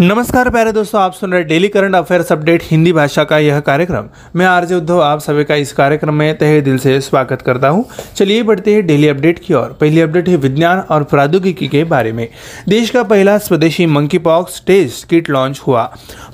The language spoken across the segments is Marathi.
नमस्कार प्यारे दोस्तों, आप सुन रहे daily current affairs update Hindi भाषा का यह कार्यक्रम। मैं आरजे उद्धव, आप सभी का इस कार्यक्रम में तहे दिल से स्वागत करता हूँ। चलिए बढ़ते हैं डेली अपडेट की ओर। पहली अपडेट है विज्ञान और प्रौद्योगिकी के बारे में। देश का पहला स्वदेशी monkeypox test kit launch हुआ।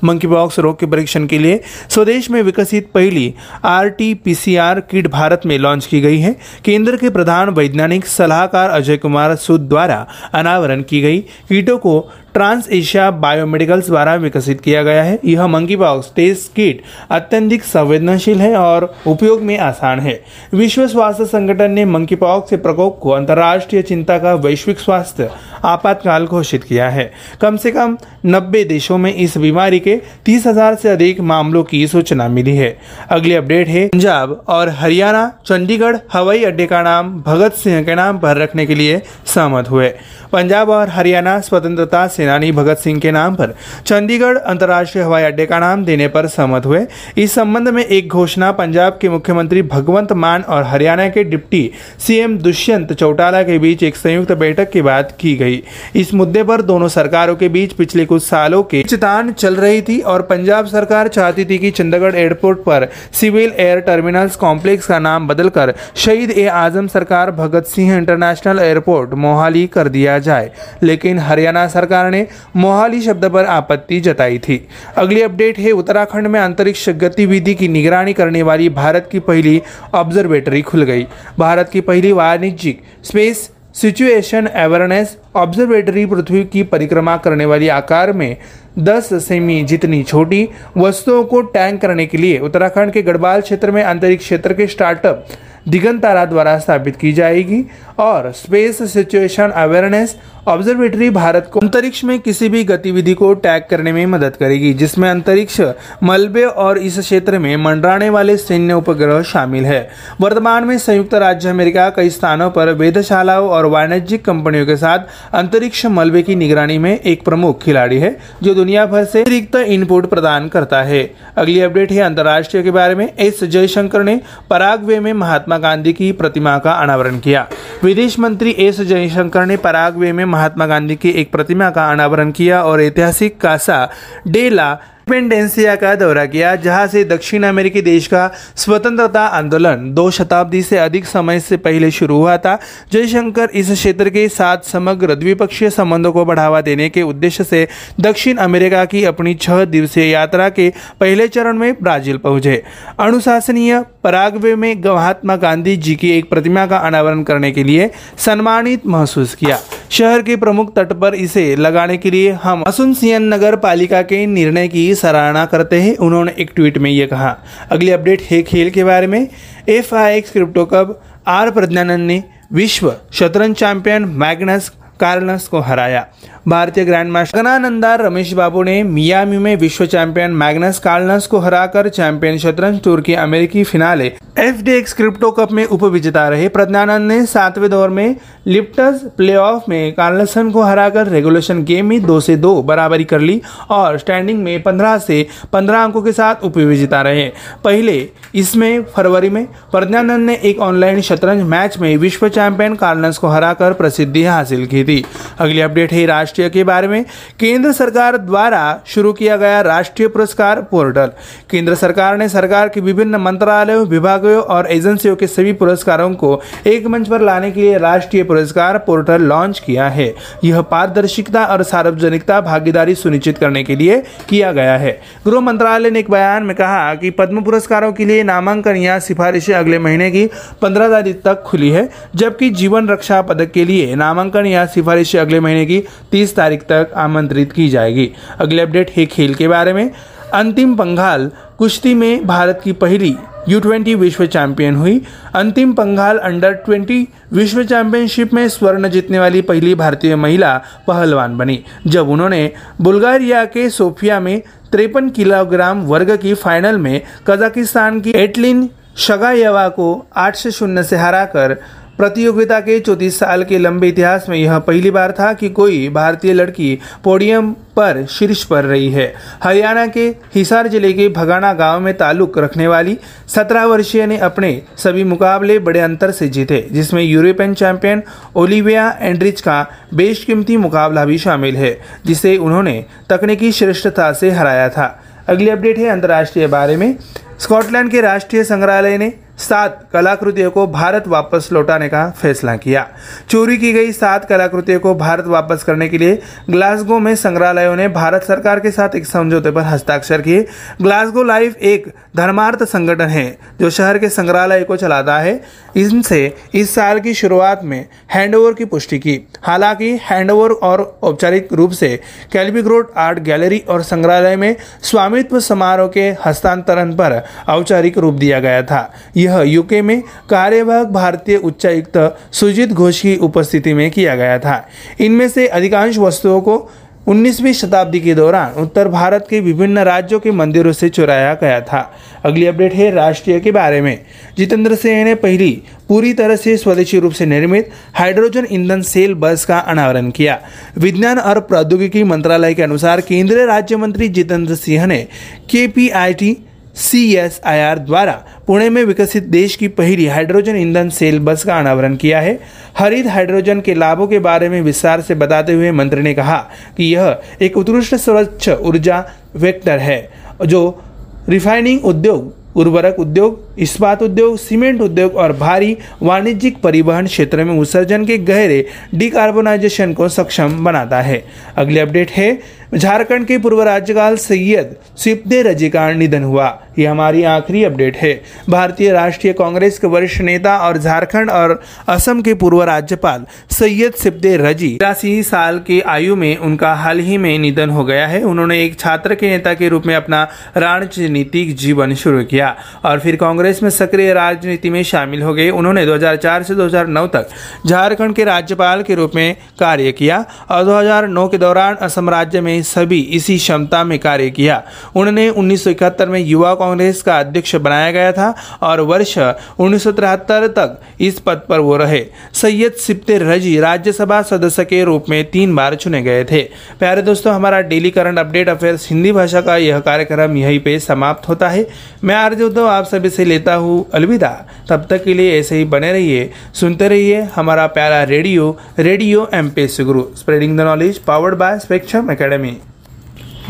मंकी पॉक्स रोग के परीक्षण के लिए स्वदेश में विकसित पहली आर किट भारत में लॉन्च की गई है। केंद्र के प्रधान वैज्ञानिक सलाहकार अजय कुमार सूद द्वारा अनावरण की गई। कीटों को ट्रांस एशिया बायोमेडिकल्स द्वारा विकसित किया गया है। यह मंकी पॉक्स टेस्ट किट अत्यधिक संवेदनशील है और उपयोग में आसान है। विश्व स्वास्थ्य संगठन ने मंकी पॉक्स के प्रकोप को अंतर्राष्ट्रीय चिंता का वैश्विक स्वास्थ्य आपातकाल घोषित किया है। कम से कम 90 देशों में इस बीमारी के तीस हज़ार से अधिक मामलों की सूचना मिली है। अगली अपडेट है पंजाब और हरियाणा, चंडीगढ़, हवाई अड्डे का नाम भगत सिंह के नाम पर रखने के लिए सहमत हुए। पंजाब और हरियाणा स्वतंत्रता सेनानी भगत सिंह के नाम पर चंडीगढ़ अंतर्राष्ट्रीय हवाई अड्डे का नाम देने पर सहमत हुए। इस संबंध में एक घोषणा पंजाब के मुख्यमंत्री भगवंत मान और हरियाणा के डिप्टी सीएम दुष्यंत चौटाला के बीच एक संयुक्त बैठक के बाद की गई। इस मुद्दे पर दोनों सरकारों के बीच पिछले कुछ सालों के चितान चल रही थी और पंजाब सरकार चाहती थी कि चंडीगढ़ एयरपोर्ट पर सिविल एयर टर्मिनल्स कॉम्प्लेक्स का नाम बदलकर शहीद ए आज़म सरकार, भगत सिंह इंटरनेशनल एयरपोर्ट, मोहाली कर दिया जाए। लेकिन हरियाणा सरकार ने मोहाली शब्द पर आपत्ति जताई थी अगली अपडेट है उत्तराखंड में अंतरिक्ष गतिविधि की निगरानी करने वाली भारत की पहली ऑब्जर्वेटरी खुल गई भारत की पहली वाणिज्यिक स्पेस सिचुएशन अवेयरनेस ऑब्जर्वेटरी पृथ्वी की परिक्रमा करने वाली आकार में 10 सेमी जितनी छोटी वस्तुओं को टैंक करने के लिए उत्तराखंड के गढ़वाल क्षेत्र में अंतरिक्ष क्षेत्र के स्टार्टअप दिगंतारा द्वारा स्थापित की जाएगी और space situation awareness observatory Bharat को अंतरिक्ष में किसी भी गतिविधि को टैग करने में मदद करेगी, जिसमें अंतरिक्ष मलबे और इस क्षेत्र में मंडराने वाले सैन्य उपग्रह शामिल है। वर्तमान में संयुक्त राज्य अमेरिका कई स्थानों पर वेधशालाओं और वाणिज्यिक कंपनियों के साथ अंतरिक्ष मलबे की निगरानी में एक प्रमुख खिलाड़ी है, जो दुनिया भर से अतिरिक्त इनपुट प्रदान करता है। अगली अपडेट है अंतर्राष्ट्रीय के बारे में। एस जयशंकर ने पराग्वे में महात्मा गांधी की प्रतिमा का अनावरण किया। विदेश मंत्री एस जयशंकर ने पराग्वे में महात्मा गांधी की एक प्रतिमा का अनावरण किया और ऐतिहासिक कासा डेला इंडिपेंडेंसिया का दौरा किया, जहाँ से दक्षिण अमेरिकी देश का स्वतंत्रता आंदोलन दो शताब्दी से अधिक समय से पहले शुरू हुआ था। जयशंकर इस क्षेत्र के साथ समग्र द्विपक्षीय संबंधों को बढ़ावा देने के उद्देश्य से दक्षिण अमेरिका की अपनी छह दिवसीय यात्रा के पहले चरण में ब्राज़ील पहुँचे। अनुशासनीय पराग्वे में महात्मा गांधी जी की एक प्रतिमा का अनावरण करने के लिए सम्मानित महसूस किया। शहर के प्रमुख तट पर इसे लगाने के लिए हम असुनसियन नगर पालिका के निर्णय की सराहना करते हैं उन्होंने एक ट्वीट में ये कहा। अगली अपडेट है खेल के बारे में। F I X crypto cup R Praggnanandhaa ने विश्व शतरंज चैंपियन मैग्नस कार्लस को हराया। भारतीय ग्रैंड मास्टर गनानंदार रमेश बाबू ने मियामी में विश्व चैंपियन मैग्नस कार्लस को हराकर चैंपियन शतरंज टूर के अमेरिकी finale F D X crypto cup में उपविजेता रहे। प्रज्ञानंद ने सातवें दौर में लिप्टस प्लेऑफ में कार्लसन को हराकर रेगुलेशन गेम में दो से दो बराबरी कर ली और स्टैंडिंग में पंद्रह से पंद्रह अंकों के साथ उपविजेता रहे। पहले इसमें फरवरी में प्रज्ञानंद ने एक ऑनलाइन शतरंज मैच में विश्व चैंपियन कार्लस को हराकर प्रसिद्धि हासिल की थी। अगली अपडेट है राष्ट्रीय के बारे में। केंद्र सरकार द्वारा शुरू किया गया राष्ट्रीय पुरस्कार पोर्टल। केंद्र सरकार ने सरकार के विभिन्न मंत्रालयों, विभागों और एजेंसियों के सभी पुरस्कारों को एक मंच पर लाने के लिए राष्ट्रीय पुरस्कार पोर्टल लॉन्च किया है। यह पारदर्शिता और सार्वजनिकता भागीदारी सुनिश्चित करने के लिए किया गया है। गृह मंत्रालय ने एक बयान में कहा कि पद्म पुरस्कारों के लिए नामांकन या सिफारिशें अगले महीने की पंद्रह तारीख तक खुली है, जबकि जीवन रक्षा पदक के लिए नामांकन या सिफारिशें अगले महीने की तीस तारीख तक आमंत्रित की जाएगी। अगले अपडेट है खेल के बारे में। अंतिम पंगाल कुश्ती में भारत की पहली यू ट्वेंटी विश्व चैंपियन हुई। अंतिम पंगाल अंडर ट्वेंटी विश्व चैंपियनशिप में स्वर्ण जीतने वाली पहली भारतीय महिला पहलवान बनी, जब उन्होंने बुल्गारिया के सोफिया में तिरपन किलोग्राम वर्ग की फाइनल में कजाकिस्तान की एटलिन शगायवा को आठ से शून्य से हराकर प्रतियोगिता के 34 साल के लंबे इतिहास में यह पहली बार था कि कोई भारतीय लड़की पोडियम पर शीर्ष पर रही है। हरियाणा के हिसार ज़िले के भगाना गाँव में ताल्लुक रखने वाली 17 वर्षीय ने अपने सभी मुकाबले बड़े अंतर से जीते, जिसमें यूरोपियन चैंपियन ओलिविया एंड्रिच का बेशकीमती मुकाबला भी शामिल है, जिसे उन्होंने तकनीकी श्रेष्ठता से हराया था। अगली अपडेट है अंतर्राष्ट्रीय बारे में। स्कॉटलैंड के राष्ट्रीय संग्रहालय ने सात कलाकृतियों को भारत वापस लौटाने का फैसला किया। चोरी की गई सात कलाकृतियों को भारत वापस करने के लिए ग्लासगो में संग्रहालयों ने भारत सरकार के साथ एक समझौते पर हस्ताक्षर किए। ग्लासगो लाइफ एक धर्मार्थ संगठन है, जो शहर के संग्रहालय को चलाता है। इनसे इस साल की शुरुआत में हैंडओवर की पुष्टि की। हालाँकि हैंडओवर और औपचारिक रूप से कैलबिक रोड आर्ट गैलरी और संग्रहालय में स्वामित्व समारोह के हस्तांतरण पर औपचारिक रूप दिया गया था। यह यूके में कार्यवाहक भारतीय उच्चायुक्त सुजीत घोष की उपस्थिति में किया गया था। इनमें से अधिकांश वस्तुओं को 19वीं शताब्दी के दौरान उत्तर भारत के विभिन्न राज्यों के मंदिरों से चुराया गया था। अगली अपडेट है राष्ट्रीय के बारे में। जितेंद्र सिंह ने पहली पूरी तरह से स्वदेशी रूप से निर्मित हाइड्रोजन ईंधन सेल बस का अनावरण किया। विज्ञान और प्रौद्योगिकी मंत्रालय के अनुसार केंद्रीय राज्य मंत्री जितेंद्र सिंह ने के सीएसआईआर द्वारा पुणे में विकसित देश की पहली हाइड्रोजन ईंधन सेल बस का अनावरण किया है। हरित हाइड्रोजन के लाभों के बारे में विस्तार से बताते हुए मंत्री ने कहा कि यह एक उत्कृष्ट स्वच्छ ऊर्जा वेक्टर है, जो रिफाइनिंग उद्योग, उर्वरक उद्योग, इस्पात उद्योग, सीमेंट उद्योग और भारी वाणिज्यिक परिवहन क्षेत्र में उत्सर्जन के गहरे डिकार्बोनाइजेशन को सक्षम बनाता है। अगली अपडेट है झारखंड के पूर्व राज्यपाल सैयद सिपदे रज़ी का निधन हुआ। ये हमारी आखिरी अपडेट है। भारतीय राष्ट्रीय कांग्रेस के वरिष्ठ नेता और झारखंड और असम के पूर्व राज्यपाल सैयद सिपदे रज़ी। तिरासी साल की आयु में उनका हाल ही में निधन हो गया है। उन्होंने एक छात्र के नेता के रूप में अपना राजनीतिक जीवन शुरू किया और फिर कांग्रेस में सक्रिय राजनीति में शामिल हो गए। उन्होंने 2004 से 2009 तक झारखंड के राज्यपाल के रूप में कार्य किया और 2009 के दौरान असम राज्य में सभी इसी क्षमता में कार्य किया। उन्होंने उन्नीस में युवा कांग्रेस का अध्यक्ष बनाया गया था और वर्ष उन्नीस तक इस पद पर वो रहे। सैयद सिप्ते रज़ी राज्यसभा सदस्य के रूप में तीन बार चुने गए थे। प्यारे दोस्तों, हमारा daily current update affairs Hindi भाषा का यह कार्यक्रम यहीं पे समाप्त होता है। मैं आर्ज उद्धव, आप सभी से लेता हूँ अलविदा। तब तक के लिए ऐसे ही बने रहिए, सुनते रहिए हमारा प्यारा radio radio M P Guru spreading the knowledge powered by spectrum academy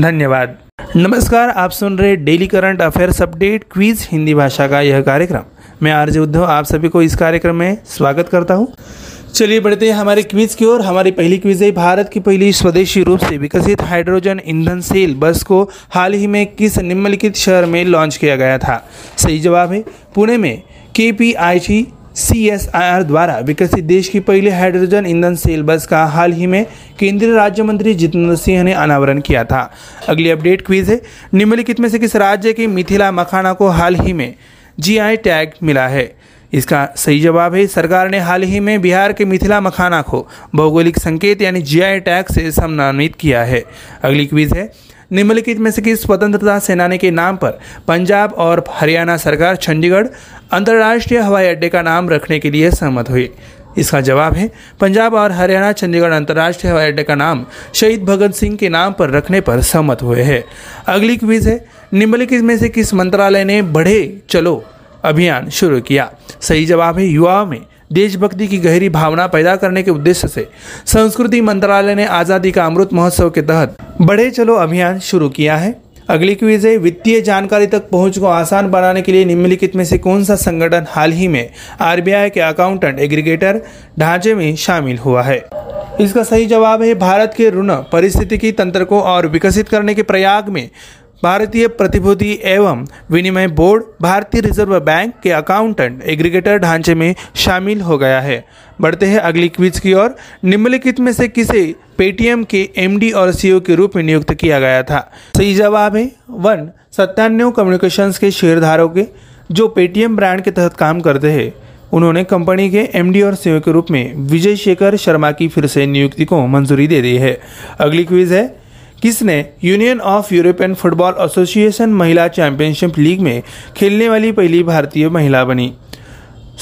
धन्यवाद। नमस्कार, आप सुन रहे daily current affairs update, quiz Hindi भाषा का यह कार्यक्रम। मैं आरजे उद्धव, आप सभी को इस कार्यक्रम में स्वागत करता हूँ। चलिए बढ़ते हैं हमारे क्विज की ओर। हमारी पहली क्विज है, भारत की पहली स्वदेशी रूप से विकसित हाइड्रोजन ईंधन सेल बस को हाल ही में किस निम्नलिखित शहर में लॉन्च किया गया था? सही जवाब है, पुणे में। के पी आई सीएसआईआर द्वारा विकसित देश की पहली हाइड्रोजन ईंधन सेल बस का हाल ही में केंद्रीय राज्य मंत्री जितेंद्र सिंह ने अनावरण किया था। अगली अपडेट क्विज है। निम्नलिखित में से किस राज्य के मिथिला मखाना को हाल ही में जीआई टैग मिला है? इसका सही जवाब है, सरकार ने हाल ही में बिहार के मिथिला मखाना को भौगोलिक संकेत यानी जीआई टैग से सम्मानित किया है। अगली क्विज है। निम्नलिखित में से किस स्वतंत्रता सेनानी के नाम पर पंजाब और हरियाणा सरकार, चंडीगढ़ अंतर्राष्ट्रीय हवाई अड्डे का नाम रखने के लिए सहमत हुई। इसका जवाब है, पंजाब और हरियाणा, चंडीगढ़ अंतर्राष्ट्रीय हवाई अड्डे का नाम शहीद भगत सिंह के नाम पर रखने पर सहमत हुए हैं। अगली क्विज है, निम्नलिखित में से किस मंत्रालय ने बढ़े चलो अभियान शुरू किया? सही जवाब है युवाओं में देशभक्ति की गहरी भावना पैदा करने के उद्देश्य से। संस्कृति मंत्रालय ने आज़ादी का अमृत महोत्सव के तहत बढ़े चलो अभियान शुरू किया है। अगली क्विज है, वित्तीय जानकारी तक पहुँच को आसान बनाने के लिए निम्नलिखित में से कौन सा संगठन हाल ही में आरबीआई के अकाउंटेंट एग्रीगेटर ढांचे में शामिल हुआ है? इसका सही जवाब है, भारत के ऋण परिस्थिति की तंत्र को और विकसित करने के प्रयाग में भारतीय प्रतिभूति एवं विनिमय बोर्ड भारतीय रिज़र्व बैंक के अकाउंटेंट एग्रीगेटर ढांचे में शामिल हो गया है। बढ़ते हैं अगली क्विज की ओर। निम्नलिखित में से किसे पेटीएम के एमडी और सीईओ के रूप में नियुक्त किया गया था? सही जवाब है, वन, सत्तानवे कम्युनिकेशंस के शेयरधारकों के, जो पेटीएम ब्रांड के तहत काम करते हैं। उन्होंने कंपनी के एमडी और सीईओ के रूप में विजय शेखर शर्मा की फिर से नियुक्ति को मंजूरी दे दी है। अगली क्विज है किसने union of European football association महिला चैंपियनशिप लीग में खेलने वाली पहली भारतीय महिला बनी?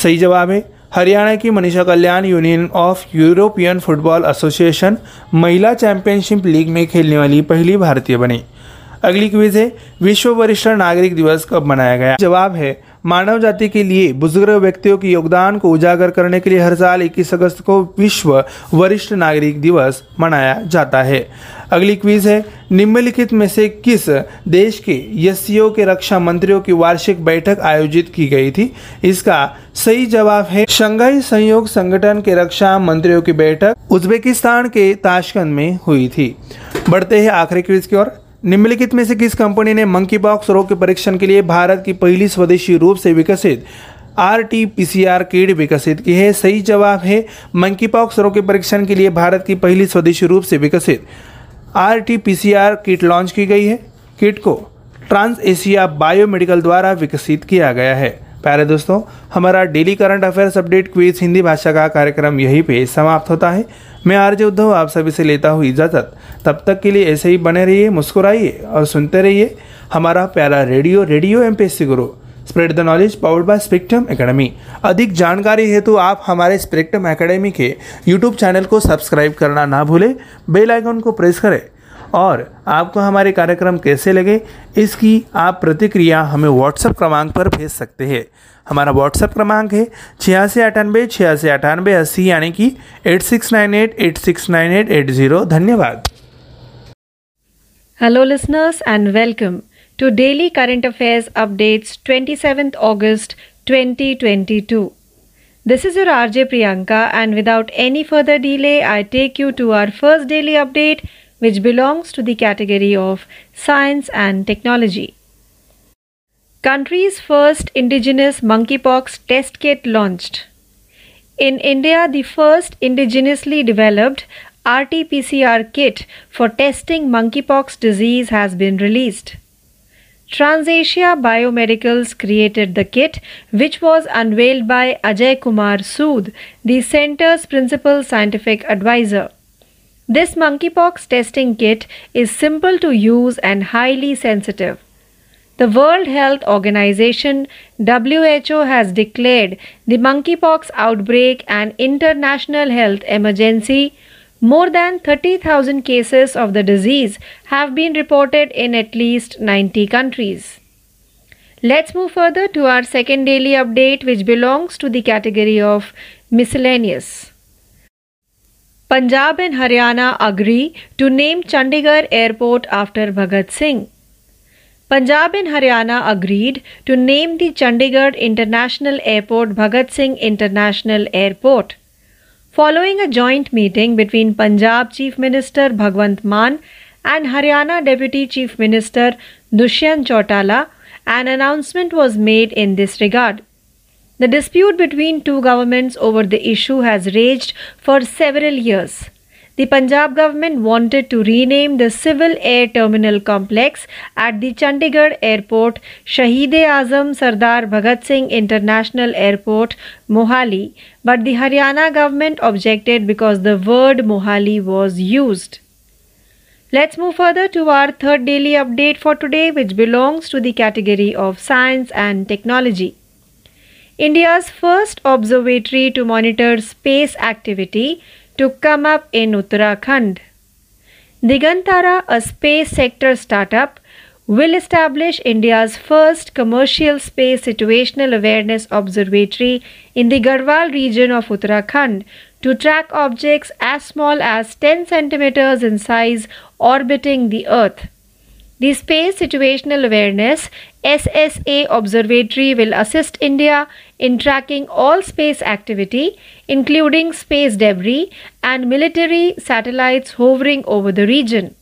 सही जवाब है, हरियाणा की Manisha Kalyan union of European football association महिला चैंपियनशिप लीग में खेलने वाली पहली भारतीय बनी। अगली क्विज है, विश्व वरिष्ठ नागरिक दिवस कब मनाया गया? जवाब है मानव जाति के लिए बुज़ुर्ग व्यक्तियों के योगदान को उजागर करने के लिए हर साल 21 अगस्त को विश्व वरिष्ठ नागरिक दिवस मनाया जाता है। अगली क्विज है, निम्नलिखित में से किस देश के एससीओ के रक्षा मंत्रियों की वार्षिक बैठक आयोजित की गई थी? इसका सही जवाब है, शंघाई सहयोग संगठन के रक्षा मंत्रियों की बैठक उज्बेकिस्तान के ताशकंद में हुई थी। बढ़ते हैं आखिरी क्विज की ओर। निम्नलिखित में से किस कंपनी ने मंकी बॉक्स रोग के परीक्षण के लिए भारत की पहली स्वदेशी रूप से विकसित R T P C R kit विकसित की है? सही जवाब है मंकी पॉक्स रोग के परीक्षण के लिए भारत की पहली स्वदेशी रूप से विकसित R T P C R kit launch की गई है। किट को ट्रांस एशिया बायोमेडिकल द्वारा विकसित किया गया है। प्यारे दोस्तों, हमारा daily current affairs update quiz Hindi भाषा का कार्यक्रम यहीं पे समाप्त होता है। मैं आरजे उद्धव, आप सभी से लेता हूँ इजाज़त। तब तक के लिए ऐसे ही बने रहिए, मुस्कुराइए और सुनते रहिए हमारा प्यारा radio radio M P Guru. Spread the knowledge powered by spectrum academy अधिक जानकारी हेतु आप हमारे स्पेक्ट्रम एकेडमी के यूट्यूब चैनल को सब्सक्राइब करना ना भूलें। बेल आइकन को प्रेस करें। और आपको हमारे कार्यक्रम कैसे लगे इसकी आप प्रतिक्रिया हमें व्हाट्सएप क्रमांक पर भेज सकते हैं। हमारा व्हाट्सएप क्रमांक है छियासी अठानबे छियासी अठानबे अस्सी यानी कि eight six nine eight eight six nine eight eight zero. धन्यवाद। Hello listeners and welcome to daily current affairs updates twenty August twenty This is your RJ Priyanka, and without any further delay, I take you to our first daily update which belongs to the category of Science and Technology. Country's first indigenous monkeypox test kit launched. In India, the first indigenously developed RT PCR kit for testing monkeypox disease has been released. TransAsia Biomedicals created the kit, which was unveiled by Ajay Kumar Sood, the center's principal scientific advisor. This monkeypox testing kit is simple to use and highly sensitive. The World Health Organization WHO has declared the monkeypox outbreak an international health emergency. More than 30,000 cases of the disease have been reported in at least 90 countries. Let's move further to our second daily update, which belongs to the category of miscellaneous. Punjab and Haryana agree to name Chandigarh Airport after Bhagat Singh. Punjab and Haryana agreed to name the Chandigarh International Airport Bhagat Singh International Airport. Following a joint meeting between Punjab Chief Minister Bhagwant Mann and Haryana Deputy Chief Minister Dushyant Chautala, an announcement was made in this regard. The dispute between two governments over the issue has raged for several years. The Punjab government wanted to rename the Civil Air Terminal Complex at the Chandigarh Airport Shaheed Azam Sardar Bhagat Singh International Airport Mohali, but the Haryana government objected because the word Mohali was used. Let's move further to our third daily update for today, which belongs to the category of science and technology. India's first observatory to monitor space activity to come up in Uttarakhand. Digantara, a space sector startup, will establish India's first commercial space situational awareness observatory in the Garhwal region of Uttarakhand to track objects as small as 10 centimeters in size orbiting the Earth. The Space Situational Awareness SSA Observatory will assist India in tracking all space activity, including space debris and military satellites hovering over the region.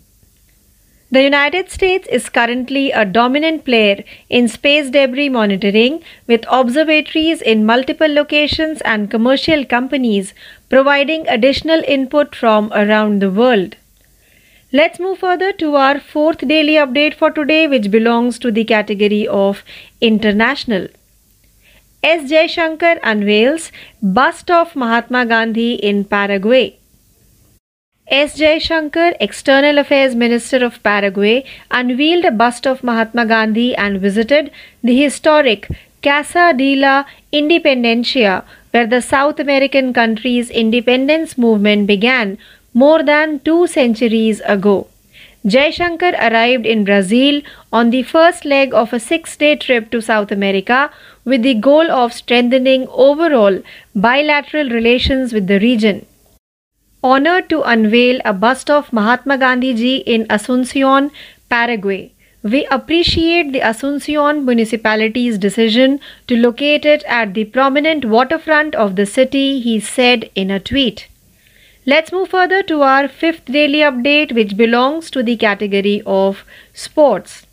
The United States is currently a dominant player in space debris monitoring, with observatories in multiple locations and commercial companies providing additional input from around the world. Let's move further to our fourth daily update for today, which belongs to the category of international. S. Shankar unveils bust of Mahatma Gandhi in Paraguay. S. Shankar, External Affairs Minister of Paraguay, unveiled a bust of Mahatma Gandhi and visited the historic Casa de la Independencia, where the South American country's independence movement began more than two centuries ago. Jaishankar arrived in Brazil on the first leg of a six day trip to South America with the goal of strengthening overall bilateral relations with the region. Honored to unveil a bust of Mahatma Gandhi ji in Asuncion, Paraguay. We appreciate the Asuncion municipality's decision to locate it at the prominent waterfront of the city, he said in a tweet. Let's move further to our fifth daily update, which belongs to the category of sports.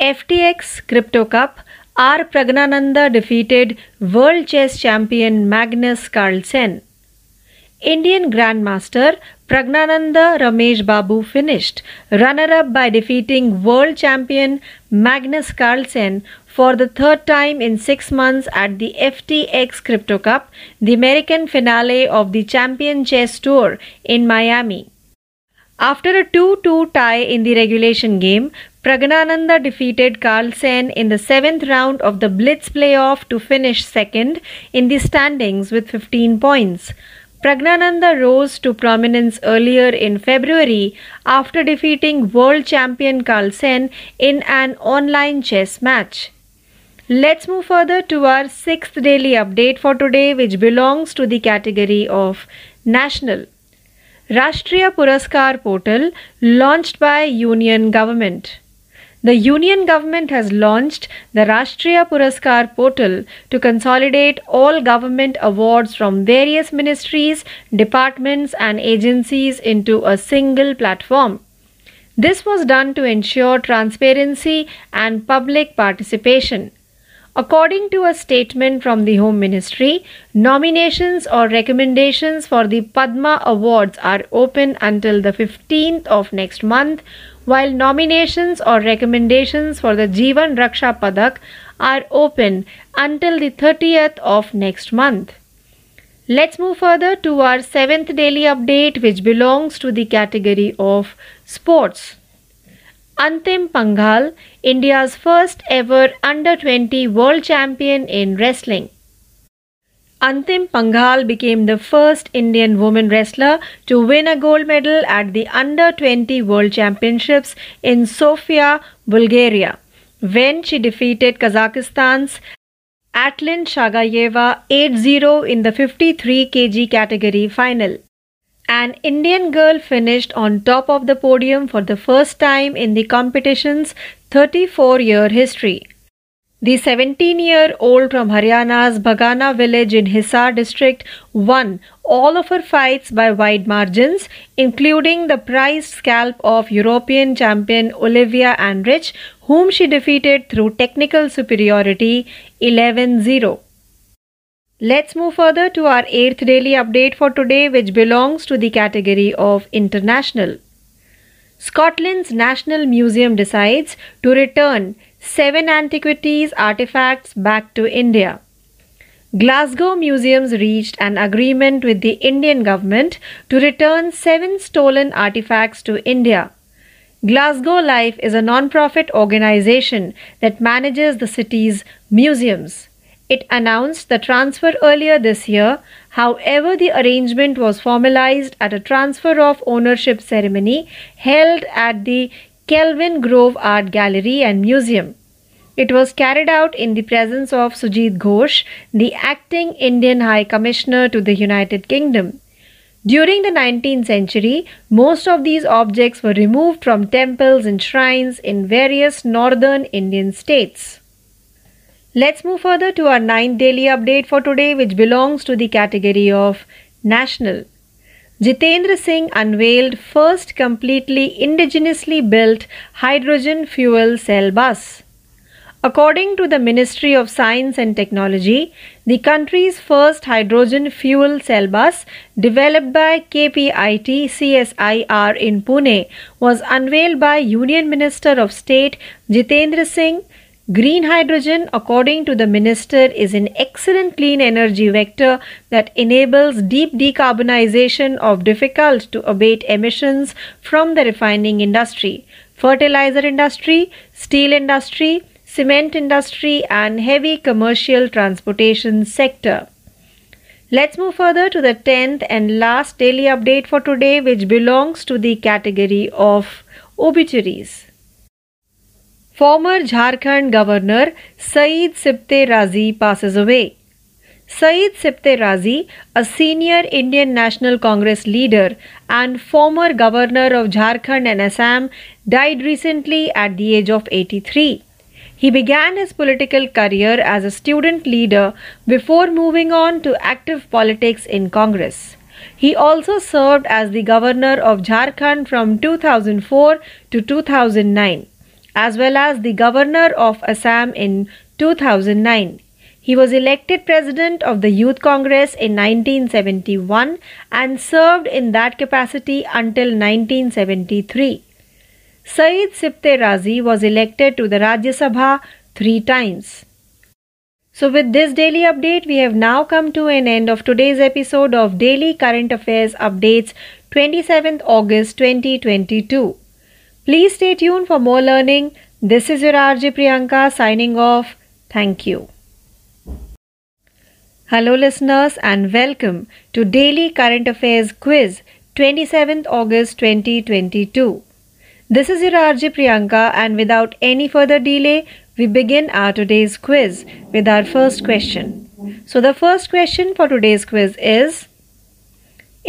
FTX Crypto Cup R. Pragnananda defeated World Chess Champion Magnus Carlsen. Indian Grandmaster Pragnananda Ramesh Babu finished runner up by defeating world champion Magnus Carlsen for the third time in six months at the FTX Crypto Cup, the American finale of the Champion Chess Tour in Miami. After a 2 2 tie in the regulation game, Pragnananda defeated Carlsen in the seventh round of the Blitz playoff to finish second in the standings with 15 points. Pragnananda rose to prominence earlier in February after defeating world champion Carlsen in an online chess match. Let's move further to our sixth daily update for today, which belongs to the category of National. Rashtriya Puraskar portal launched by Union Government. The Union government has launched the Rashtriya Puraskar portal to consolidate all government awards from various ministries, departments, and agencies into a single platform. This was done to ensure transparency and public participation. According to a statement from the Home Ministry, nominations or recommendations for the Padma Awards are open until the 15th of next month while nominations or recommendations for the Jeevan Raksha Padak are open until the 30th of next month. Let's move further to our seventh daily update, which belongs to the category of sports. Antim Panghal, India's first ever under 20 world champion in wrestling. Antim Panghal became the first Indian woman wrestler to win a gold medal at the Under 20 World Championships in Sofia, Bulgaria, when she defeated Kazakhstan's Atlin Shagayeva 8-0 in the 53 kg category final. An Indian girl finished on top of the podium for the first time in the competition's 34 year history. The 17 year old from Haryana's Bagana village in Hisar district won all of her fights by wide margins, including the prized scalp of European champion Olivia Andrich, whom she defeated through technical superiority 11 0. Let's move further to our eighth daily update for today, which belongs to the category of international. Scotland's National Museum decides to return seven antiquities artifacts back to India. Glasgow museums reached an agreement with the Indian government to return seven stolen artifacts to India. Glasgow Life is a non profit organization that manages the city's museums. It announced the transfer earlier this year. However, the arrangement was formalized at a transfer of ownership ceremony held at the Kelvin Grove Art Gallery and Museum. It was carried out in the presence of Sujit Ghosh, the acting Indian High Commissioner to the United Kingdom. During the 19th century, most of these objects were removed from temples and shrines in various northern Indian states. Let's move further to our ninth daily update for today, which belongs to the category of national. Jitendra Singh unveiled first completely indigenously built hydrogen fuel cell bus. According to the Ministry of Science and Technology, the country's first hydrogen fuel cell bus, developed by KPIT CSIR in Pune, was unveiled by Union Minister of State Jitendra Singh Green hydrogen, according to the minister, is an excellent clean energy vector that enables deep decarbonization of difficult to abate emissions from the refining industry, fertilizer industry, steel industry, cement industry, and heavy commercial transportation sector. Let's move further to the 10th and last daily update for today, which belongs to the category of obituaries. Former Jharkhand Governor Saeed Sipte Razi passes away. Saeed Sipte Razi, a senior Indian National Congress leader and former governor of Jharkhand and Assam, died recently at the age of 83. He began his political career as a student leader before moving on to active politics in Congress. He also served as the governor of Jharkhand from 2004 to 2009, as well as the governor of Assam in 2009. He was elected president of the Youth Congress in 1971 and served in that capacity until 1973. Saeed Sipte Razi was elected to the Rajya Sabha three times. So, with this daily update, we have now come to an end of today's episode of Daily Current Affairs Updates 27th August 2022. Please stay tuned for more learning. This is your RJ Priyanka signing off. Thank you. Hello, listeners, and welcome to Daily Current Affairs Quiz 27th August 2022. This is your RJ Priyanka, and without any further delay, we begin our today's quiz with our first question. So, the first question for today's quiz is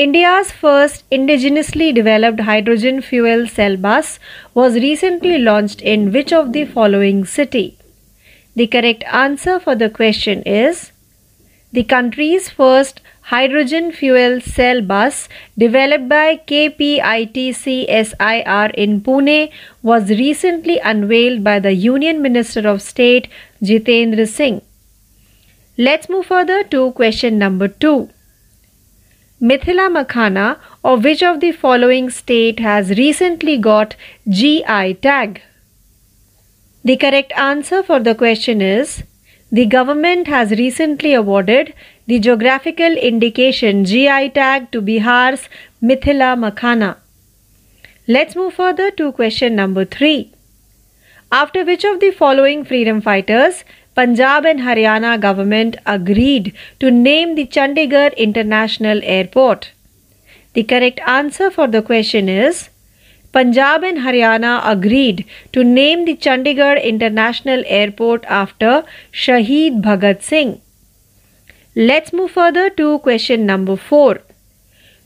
India's first indigenously developed hydrogen fuel cell bus was recently launched in which of the following city? The correct answer for the question is the country's first hydrogen fuel cell bus developed by KPITCSIR in Pune was recently unveiled by the Union Minister of State Jitendra Singh. Let's move further to question number 2. Mithila Makhana of which of the following state has recently got GI tag? The correct answer for the question is the government has recently awarded the geographical indication GI tag to Bihar's Mithila Makhana. Let's move further to question number 3. After which of the following freedom fighters Punjab and Haryana government agreed to name the Chandigarh International Airport? The correct answer for the question is Punjab and Haryana agreed to name the Chandigarh International Airport after Shahid Bhagat Singh. Let's move further to question number 4.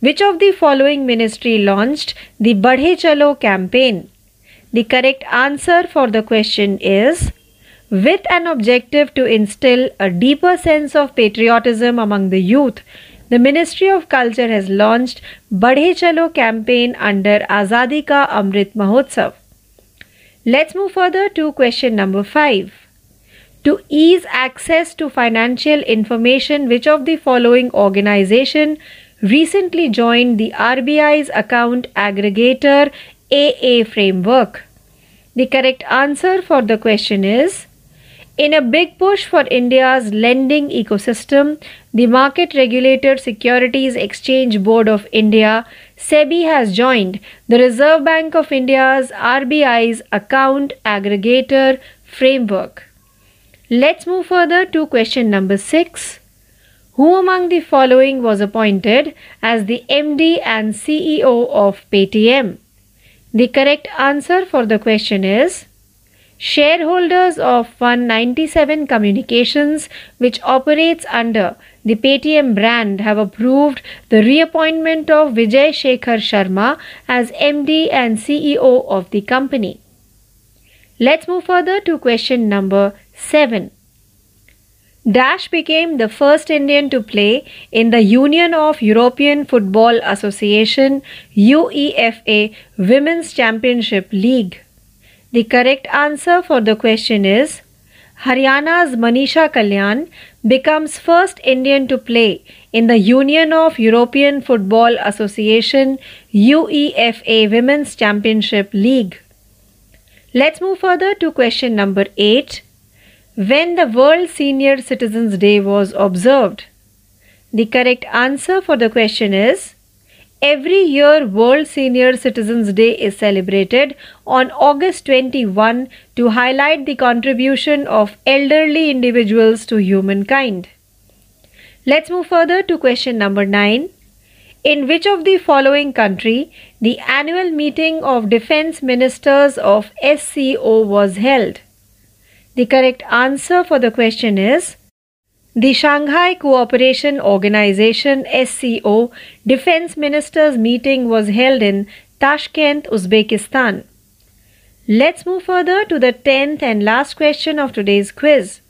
Which of the following ministry launched the Badhe Chalo campaign? The correct answer for the question is with an objective to instill a deeper sense of patriotism among the youth, the Ministry of Culture has launched Badhe Chalo campaign under Azadi Ka Amrit Mahotsav. Let's move further to question number 5 to ease access to financial information which of the following organization recently joined the RBI's account aggregator AA framework the correct answer for the question is in a big push for India's lending ecosystem, the market regulator Securities Exchange Board of India, SEBI, has joined the Reserve Bank of India's RBI's account aggregator framework. Let's move further to question number 6. Who among the following was appointed as the MD and CEO of Paytm? The correct answer for the question is Shareholders of 197 Communications, which operates under the Paytm brand, have approved the reappointment of Vijay Shekhar Sharma as MD and CEO of the company. Let's move further to question number 7. Dash became the first Indian to play in the Union of European Football Association UEFA Women's Championship League. The correct answer for the question is Haryana's Manisha Kalyan becomes first Indian to play in the Union of European Football Association UEFA Women's Championship League. Let's move further to question number 8 when the World Senior Citizens Day was observed? The correct answer for the question is Every year, World Senior Citizens Day is celebrated on August 21 to highlight the contribution of elderly individuals to humankind. Let's move further to question number 9. In which of the following country the annual meeting of defense ministers of SCO was held? The correct answer for the question is the Shanghai Cooperation Organization SCO Defense Ministers meeting was held in Tashkent, Uzbekistan. Let's move further to the 10th and last question of today's quiz.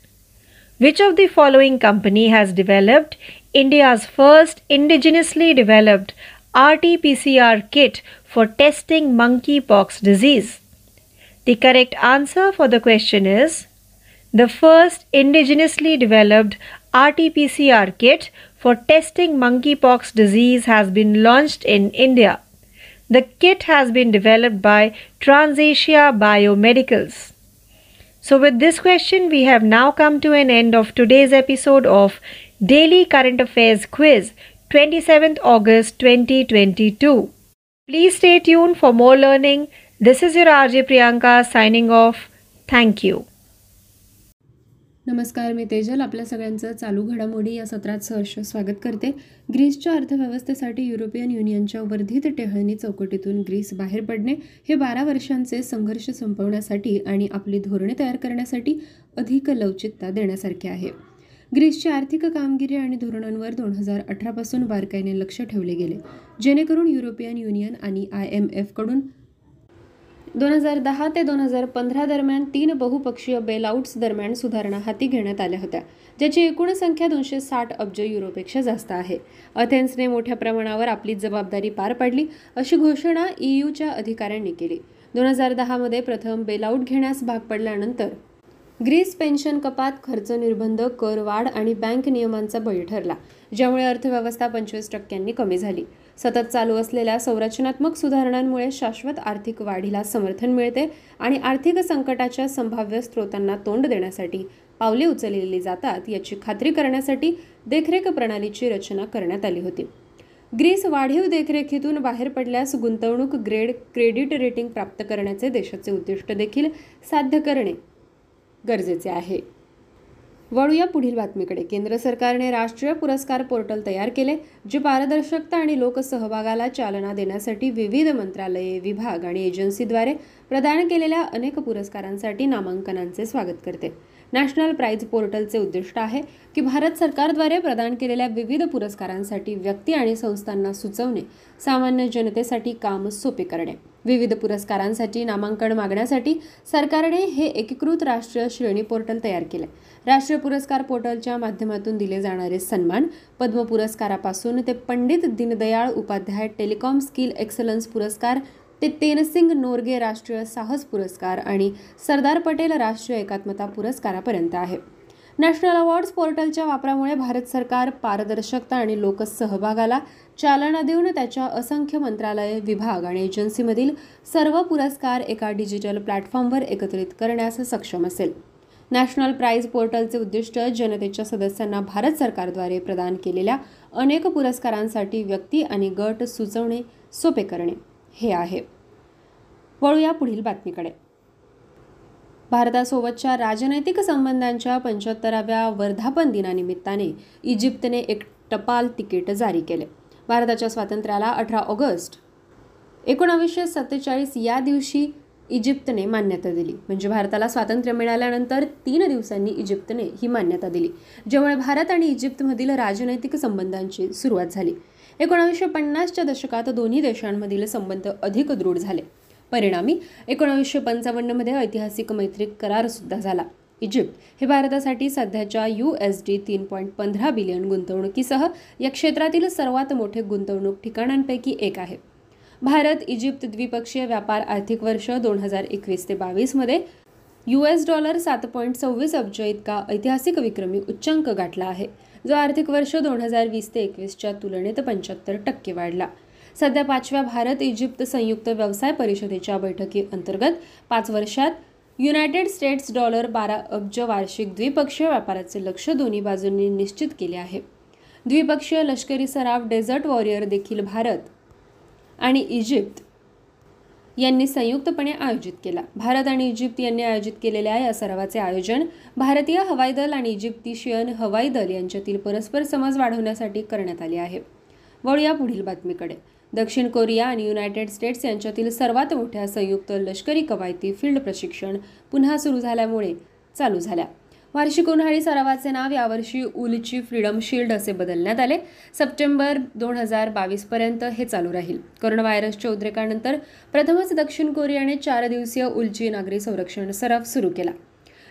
Which of the following company has developed India's first indigenously developed RT-PCR kit for testing monkeypox disease? The correct answer for the question is the first indigenously developed RT-PCR kit for testing monkeypox disease has been launched in India. The kit has been developed by Transasia Biomedicals. So, with this question, we have now come to an end of today's episode of Daily Current Affairs Quiz 27th August 2022. Please stay tuned for more learning. This is your RJ Priyanka signing off. Thank you. नमस्कार मी तेजल. आपल्या सगळ्यांचं चालू घडामोडी या सत्रात सहर्ष स्वागत करते. ग्रीसच्या अर्थव्यवस्थेसाठी युरोपियन युनियनच्या वर्धित टेहळणी चौकटीतून ग्रीस बाहेर पडणे हे बारा वर्षांचे संघर्ष संपवण्यासाठी आणि आपली धोरणे तयार करण्यासाठी अधिक लवचिकता देण्यासारखे आहे. ग्रीसची आर्थिक कामगिरी आणि धोरणांवर दोन हजार अठरापासून बारकाईने लक्ष ठेवले गेले. जेणेकरून युरोपियन युनियन आणि आय एम एफकडून दोन हजार दहा ते दोन हजार पंधरा दरम्यान तीन बहुपक्षीय बेलआउट्स दरम्यान सुधारणा हाती घेण्यात आल्या होत्या ज्याची एकूण संख्या दोनशे साठ अब्ज युरोपेक्षा जास्त आहे. अथेन्सने मोठ्या प्रमाणावर आपली जबाबदारी पार पाडली अशी घोषणा ईयूच्या अधिकाऱ्यांनी केली. दोन हजार दहामध्ये प्रथम बेलआउट घेण्यास भाग पडल्यानंतर ग्रीस पेन्शन कपात खर्च निर्बंध कर वाढ आणि बँक नियमांचा बळी ठरला ज्यामुळे अर्थव्यवस्था पंचवीस टक्क्यांनी कमी झाली. सतत चालू असलेल्या संरचनात्मक सुधारणांमुळे शाश्वत आर्थिक वाढीला समर्थन मिळते आणि आर्थिक संकटाच्या संभाव्य स्रोतांना तोंड देण्यासाठी पावले उचललेली जातात याची खात्री करण्यासाठी देखरेख प्रणालीची रचना करण्यात आली होती. ग्रीस वाढीव देखरेखीतून बाहेर पडल्यास गुंतवणूक ग्रेड क्रेडिट रेटिंग प्राप्त करण्याचे देशाचे उद्दिष्ट देखील साध्य करणे गरजेचे आहे. वळूया पुढील बातमीकडे. केंद्र सरकारने राष्ट्रीय पुरस्कार पोर्टल तयार केले जे पारदर्शकता आणि लोकसहभागाला चालना देण्यासाठी विविध मंत्रालये विभाग आणि एजन्सीद्वारे प्रदान केलेल्या अनेक पुरस्कारांसाठी नामांकनांचे स्वागत करते. नॅशनल प्राईज पोर्टलचे उद्दिष्ट आहे की भारत सरकारद्वारे प्रदान केलेल्या विविध पुरस्कारांसाठी व्यक्ती आणि संस्थांना सुचवणे सामान्य जनतेसाठी काम सोपे करणे. विविध पुरस्कारांसाठी नामांकन मागण्यासाठी सरकारने हे एकीकृत राष्ट्रीय श्रेणी पोर्टल तयार केले. राष्ट्रीय पुरस्कार पोर्टलच्या माध्यमातून दिले जाणारे सन्मान पद्म पुरस्कारापासून ते Pandit Deendayal Upadhyay telecom skill excellence पुरस्कार ते तेनसिंग नोर्गे राष्ट्रीय साहस पुरस्कार आणि सरदार पटेल राष्ट्रीय एकात्मता पुरस्कारापर्यंत आहे. नॅशनल अवॉर्ड्स पोर्टलच्या वापरामुळे भारत सरकार पारदर्शकता आणि लोकसहभागाला चालना देऊन त्याच्या असंख्य मंत्रालय विभाग आणि एजन्सीमधील सर्व पुरस्कार एका डिजिटल प्लॅटफॉर्मवर एकत्रित करण्यास सक्षम असेल. नॅशनल प्राईज पोर्टलचे उद्दिष्ट जनतेच्या सदस्यांना भारत सरकारद्वारे प्रदान केलेल्या अनेक पुरस्कारांसाठी व्यक्ती आणि गट सुचवणे सोपे करणे. हे आहे. वळूया पुढील बातमीकडे. भारतासोबतच्या राजनैतिक संबंधांच्या पंच्याहत्तराव्या वर्धापन दिनानिमित्ताने इजिप्तने एक टपाल तिकीट जारी केले. भारताच्या स्वातंत्र्याला अठरा ऑगस्ट एकोणावीसशे सत्तेचाळीस या दिवशी इजिप्तने मान्यता दिली. म्हणजे भारताला स्वातंत्र्य मिळाल्यानंतर तीन दिवसांनी इजिप्तने ही मान्यता दिली. ज्यामुळे भारत आणि इजिप्तमधील राजनैतिक संबंधांची सुरुवात झाली. एकोणावीसशे पन्नासच्या दशकात दोन्ही देशांमधील संबंध अधिक दृढ झाले. परिणामी एकोणावीसशे पंचावन्नमध्ये ऐतिहासिक मैत्री करारसुद्धा झाला. इजिप्त हे भारतासाठी सध्याच्या यू एस डी तीन पॉईंट पंधरा बिलियन गुंतवणुकीसह या क्षेत्रातील सर्वात मोठे गुंतवणूक ठिकाणांपैकी एक आहे. भारत इजिप्त द्विपक्षीय व्यापार आर्थिक वर्ष दोन हजार एकवीस ते बावीसमध्ये यू एस डॉलर सात पॉईंट सव्वीस अब्ज इतका ऐतिहासिक विक्रमी उच्चांक गाठला आहे जो आर्थिक वर्ष दोन हजार वीस ते एकवीसच्या तुलनेत पंच्याहत्तर टक्के वाढला. सध्या पाचव्या भारत इजिप्त संयुक्त व्यवसाय परिषदेच्या बैठकी अंतर्गत पाच वर्षात युनायटेड स्टेट्स डॉलर बारा अब्ज वार्षिक द्विपक्षीय व्यापाराचे लक्ष दोन्ही बाजूंनी निश्चित केले आहे. द्विपक्षीय लष्करी सराव डेझर्ट वॉरियर देखील भारत आणि इजिप्त यांनी संयुक्तपणे आयोजित केला. भारत आणि इजिप्त यांनी आयोजित केलेल्या या सरावाचे आयोजन भारतीय हवाई दल आणि इजिप्तिशियन हवाई दल यांच्यातील परस्पर समज वाढवण्यासाठी करण्यात आले आहे. वळूया पुढील बातमीकडे. दक्षिण कोरिया आणि युनायटेड स्टेट्स यांच्यातील सर्वात मोठ्या संयुक्त लष्करी कवायती फील्ड प्रशिक्षण पुन्हा सुरू झाल्यामुळे चालू झाल्या. वार्षिक उन्हाळी सरावाचे नाव यावर्षी उलची फ्रीडम शिल्ड असे बदलण्यात आले. सप्टेंबर दोन हजार बावीसपर्यंत हे चालू राहील. कोरोना व्हायरसच्या उद्रेकानंतर प्रथमच दक्षिण कोरियाने चार दिवसीय उलची नागरी संरक्षण सराव सुरू केला.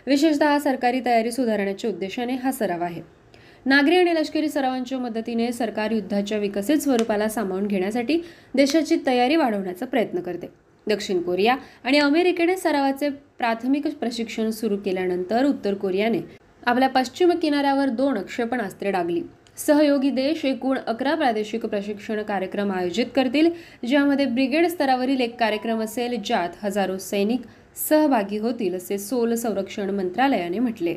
विशेषतः सरकारी तयारी सुधारण्याच्या उद्देशाने हा सराव आहे. नागरी आणि लष्करी सरावांच्या मदतीने सरकार युद्धाच्या विकसित स्वरूपाला सामावून घेण्यासाठी देशाची तयारी वाढवण्याचा प्रयत्न करते. दक्षिण कोरिया आणि अमेरिकेने सरावाचे प्राथमिक प्रशिक्षण सुरू केल्यानंतर उत्तर कोरियाने आपल्या पश्चिम किनाऱ्यावर दोन क्षेपणास्त्रे डागली. सहयोगी देश एकूण अकरा प्रादेशिक प्रशिक्षण कार्यक्रम आयोजित करतील ज्यामध्ये ब्रिगेड स्तरावरील एक कार्यक्रम असेल ज्यात हजारो सैनिक सहभागी होतील असे सोल संरक्षण मंत्रालयाने म्हटले.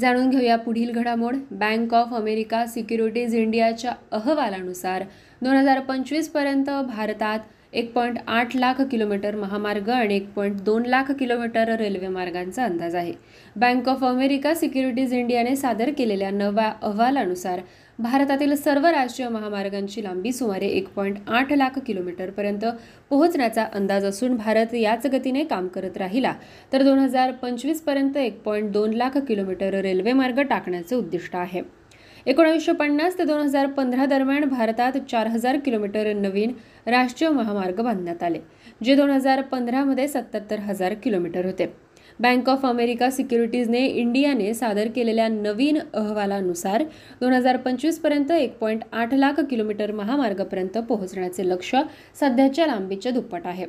जाणून घेऊया पुढील घडामोड. बँक ऑफ अमेरिका सिक्युरिटीज इंडियाच्या अहवालानुसार दोन हजार पंचवीसपर्यंत भारतात एक पॉईंट आठ लाख किलोमीटर महामार्ग आणि एक पॉईंट दोन लाख किलोमीटर रेल्वे मार्गांचा अंदाज आहे. बँक ऑफ अमेरिका सिक्युरिटीज इंडियाने सादर केलेल्या नव्या अहवालानुसार भारतातील सर्व राष्ट्रीय महामार्गांची लांबी सुमारे एक पॉईंट आठ लाख किलोमीटरपर्यंत पोहोचण्याचा अंदाज असून भारत याच गतीने काम करत राहिला. तर दोन हजार पंचवीसपर्यंत एक पॉईंट दोन लाख किलोमीटर रेल्वे मार्ग टाकण्याचे उद्दिष्ट आहे. एकोणीसशे पन्नास ते दोन हजार पंधरा दरम्यान भारतात चार हजार किलोमीटर नवीन राष्ट्रीय महामार्ग बांधण्यात आले जे दोन हजार पंधरामध्ये सत्याहत्तर हजार किलोमीटर होते. बँक ऑफ अमेरिका सिक्युरिटीजने इंडियाने सादर केलेल्या नवीन अहवालानुसार दोन हजार पंचवीसपर्यंत एक पॉईंट आठ लाख किलोमीटर महामार्गापर्यंत पोहोचण्याचे लक्ष सध्याच्या लांबीच्या दुप्पट आहे.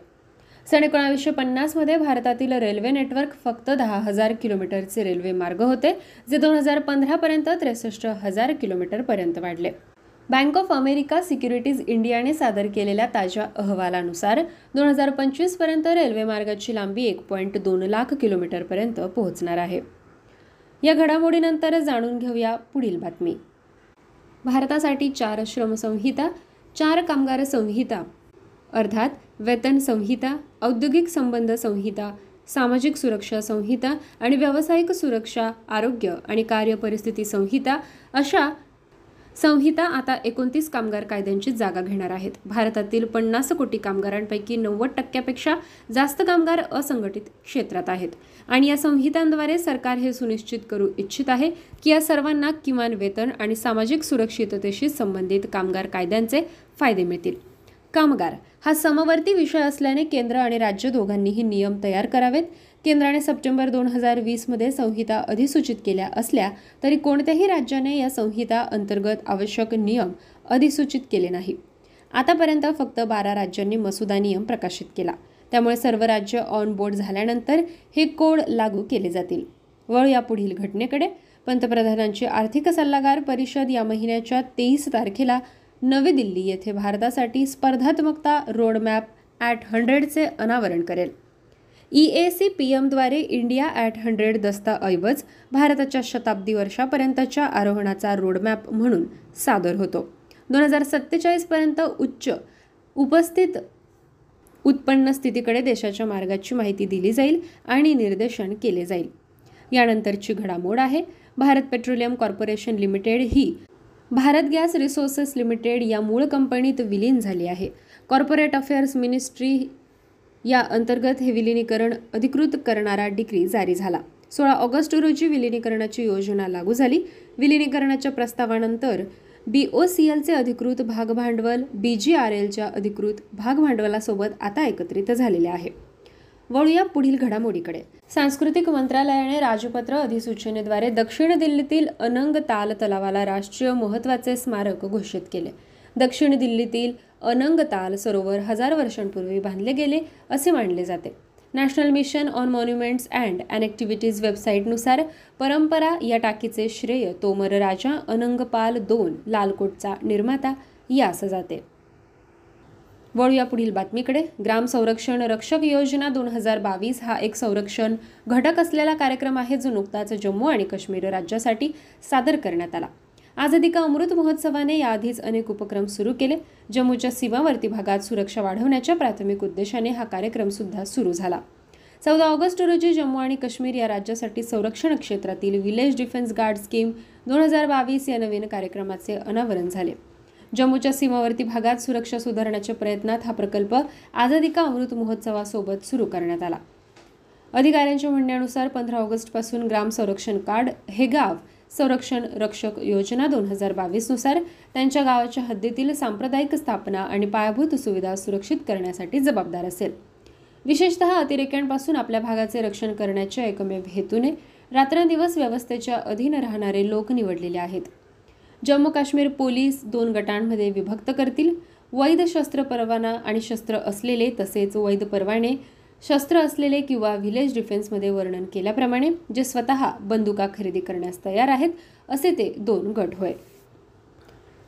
सन एकोणावीसशे पन्नासमध्ये भारतातील रेल्वे नेटवर्क फक्त दहा हजार किलोमीटरचे रेल्वे मार्ग होते जे दोन हजार पंधरापर्यंत त्रेसष्ट हजार किलोमीटरपर्यंत वाढले. बँक ऑफ अमेरिका सिक्युरिटीज इंडियाने सादर केलेल्या ताज्या अहवालानुसार दोन हजार पंचवीसपर्यंत रेल्वे मार्गाची लांबी एक पॉईंट दोन लाख किलोमीटरपर्यंत पोहोचणार आहे. या घडामोडीनंतर जाणून घेऊया पुढील बातमी. भारतासाठी चार श्रमसंहिता चार कामगार संहिता अर्थात वेतन संहिता औद्योगिक संबंध संहिता सामाजिक सुरक्षा संहिता आणि व्यावसायिक सुरक्षा आरोग्य आणि कार्यपरिस्थिती संहिता अशा संहिता आता एकोणतीस कामगार कायद्यांची जागा घेणार आहेत. भारतातील पन्नास कोटी कामगारांपैकी नव्वद टक्क्यापेक्षा जास्त कामगार असंघटित क्षेत्रात आहेत. आणि या संहितांद्वारे सरकार हे सुनिश्चित करू इच्छित आहे की या सर्वांना किमान वेतन आणि सामाजिक सुरक्षिततेशी संबंधित कामगार कायद्यांचे फायदे मिळतील. कामगार हा समवर्ती विषय असल्याने केंद्र आणि राज्य दोघांनीही नियम तयार करावेत. केंद्राने सप्टेंबर दोन हजार वीसमध्ये संहिता अधिसूचित केल्या असल्या तरी कोणत्याही राज्याने या संहिता अंतर्गत आवश्यक नियम अधिसूचित केले नाही. आतापर्यंत फक्त बारा राज्यांनी मसुदा नियम प्रकाशित केला. त्यामुळे सर्व राज्य ऑन बोर्ड झाल्यानंतर हे कोड लागू केले जातील. वळ या पुढील घटनेकडे. पंतप्रधानांची आर्थिक सल्लागार परिषद या महिन्याच्या तेवीस तारखेला नवी दिल्ली येथे भारतासाठी स्पर्धात्मकता रोडमॅप ॲट हंड्रेडचे अनावरण करेल. ई ए सी पी एमद्वारे इंडिया ॲट हंड्रेड दस्ताऐवज भारताच्या शताब्दी वर्षापर्यंतच्या आरोहणाचा रोडमॅप म्हणून सादर होतो. दोन हजार सत्तेचाळीसपर्यंत उच्च उपस्थित उत्पन्न स्थितीकडे देशाच्या मार्गाची माहिती दिली जाईल आणि निर्देशन केले जाईल. यानंतरची घडामोड आहे. भारत पेट्रोलियम कॉर्पोरेशन लिमिटेड ही भारत गॅस रिसोर्सेस लिमिटेड या मूळ कंपनीत विलीन झाली आहे. कॉर्पोरेट अफेअर्स मिनिस्ट्री या अंतर्गत हे विलिनीकरण अधिकृत करणारा डिक्री जारी झाला. सोळा ऑगस्ट रोजी विलिनीकरणाची योजना लागू झाली. विलिनीकरणाच्या प्रस्तावानंतर बी ओ सी एलचे अधिकृत भागभांडवल बी जी आर एलच्या अधिकृत भागभांडवलासोबत आता एकत्रित झालेले आहे. वळूया पुढील घडामोडीकडे. सांस्कृतिक मंत्रालयाने राजपत्र अधिसूचनेद्वारे दक्षिण दिल्लीतील अनंग ताल तलावाला राष्ट्रीय महत्त्वाचे स्मारक घोषित केले. दक्षिण दिल्लीतील अनंगताल सरोवर हजार वर्षांपूर्वी बांधले गेले असे मानले जाते. National mission on monuments and antiquities वेबसाईटनुसार परंपरा या टाकीचे श्रेय तोमर राजा अनंगपाल दोन लालकोटचा निर्माता यास जाते. वळूया पुढील बातमीकडे. ग्राम संरक्षण रक्षक योजना दोन हजार बावीस हा एक संरक्षण घटक असलेला कार्यक्रम आहे जो नुकताच जम्मू आणि काश्मीर राज्यासाठी सादर करण्यात आला. आझादी का अमृत महोत्सवाने याआधीच अनेक उपक्रम सुरू केले. जम्मूच्या सीमावर्ती भागात सुरक्षा वाढवण्याच्या प्राथमिक उद्देशाने हा कार्यक्रम सुद्धा सुरू झाला. चौदा ऑगस्ट रोजी जम्मू आणि काश्मीर या राज्यासाठी संरक्षण क्षेत्रातील विलेज डिफेन्स गार्ड स्कीम दोन हजार बावीस या नवीन कार्यक्रमाचे अनावरण झाले. जम्मूच्या सीमावर्ती भागात सुरक्षा सुधारण्याच्या प्रयत्नात हा प्रकल्प आझादी का अमृत महोत्सवासोबत सुरू करण्यात आला. अधिकाऱ्यांच्या म्हणण्यानुसार पंधरा ऑगस्टपासून ग्राम संरक्षण कार्ड हे गाव संरक्षण रक्षक योजना दोन हजार बावीसनुसार त्यांच्या गावाच्या हद्दीतील सांप्रदायिक स्थापना आणि पायाभूत सुविधा सुरक्षित करण्यासाठी जबाबदार असेल. विशेषतः अतिरेक्यांपासून आपल्या भागाचे रक्षण करण्याच्या एकमेव हेतूने रात्रंदिवस व्यवस्थेच्या अधीन राहणारे लोक निवडलेले आहेत. जम्मू काश्मीर पोलीस दोन गटांमध्ये विभक्त करतील. वैध शस्त्र परवाना आणि शस्त्र असलेले तसेच वैध परवाने शस्त्र असलेले किंवा व्हिलेज डिफेन्समध्ये वर्णन केल्याप्रमाणे जे स्वतः बंदुका खरेदी करण्यास तयार आहेत असे ते दोन गट होय.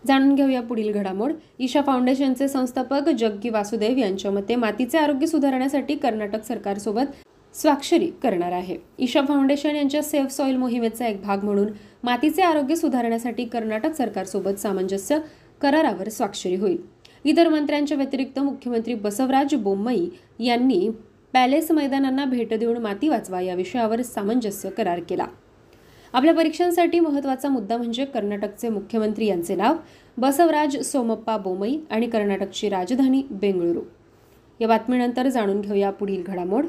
जाणून घेऊया पुढील घडामोड. ईशा फाउंडेशनचे संस्थापक जग्गी वासुदेव यांच्या मते मातीचे आरोग्य सुधारण्यासाठी कर्नाटक सरकारसोबत स्वाक्षरी करणार आहे. ईशा फाउंडेशन यांच्या सेफ सॉइल मोहिमेचा एक भाग म्हणून मातीचे आरोग्य सुधारण्यासाठी कर्नाटक सरकारसोबत सामंजस्य करारावर स्वाक्षरी होईल. इतर मंत्र्यांच्या व्यतिरिक्त मुख्यमंत्री बसवराज बोम्मई यांनी पॅलेस मैदानांना भेट देऊन माती वाचवा या विषयावर सामंजस्य करार केला. आपल्या परीक्षांसाठी महत्त्वाचा मुद्दा म्हणजे कर्नाटकचे मुख्यमंत्री यांचे नाव बसवराज सोमप्पा बोमई आणि कर्नाटकची राजधानी बेंगळुरू. या बातमीनंतर जाणून घेऊया पुढील घडामोड.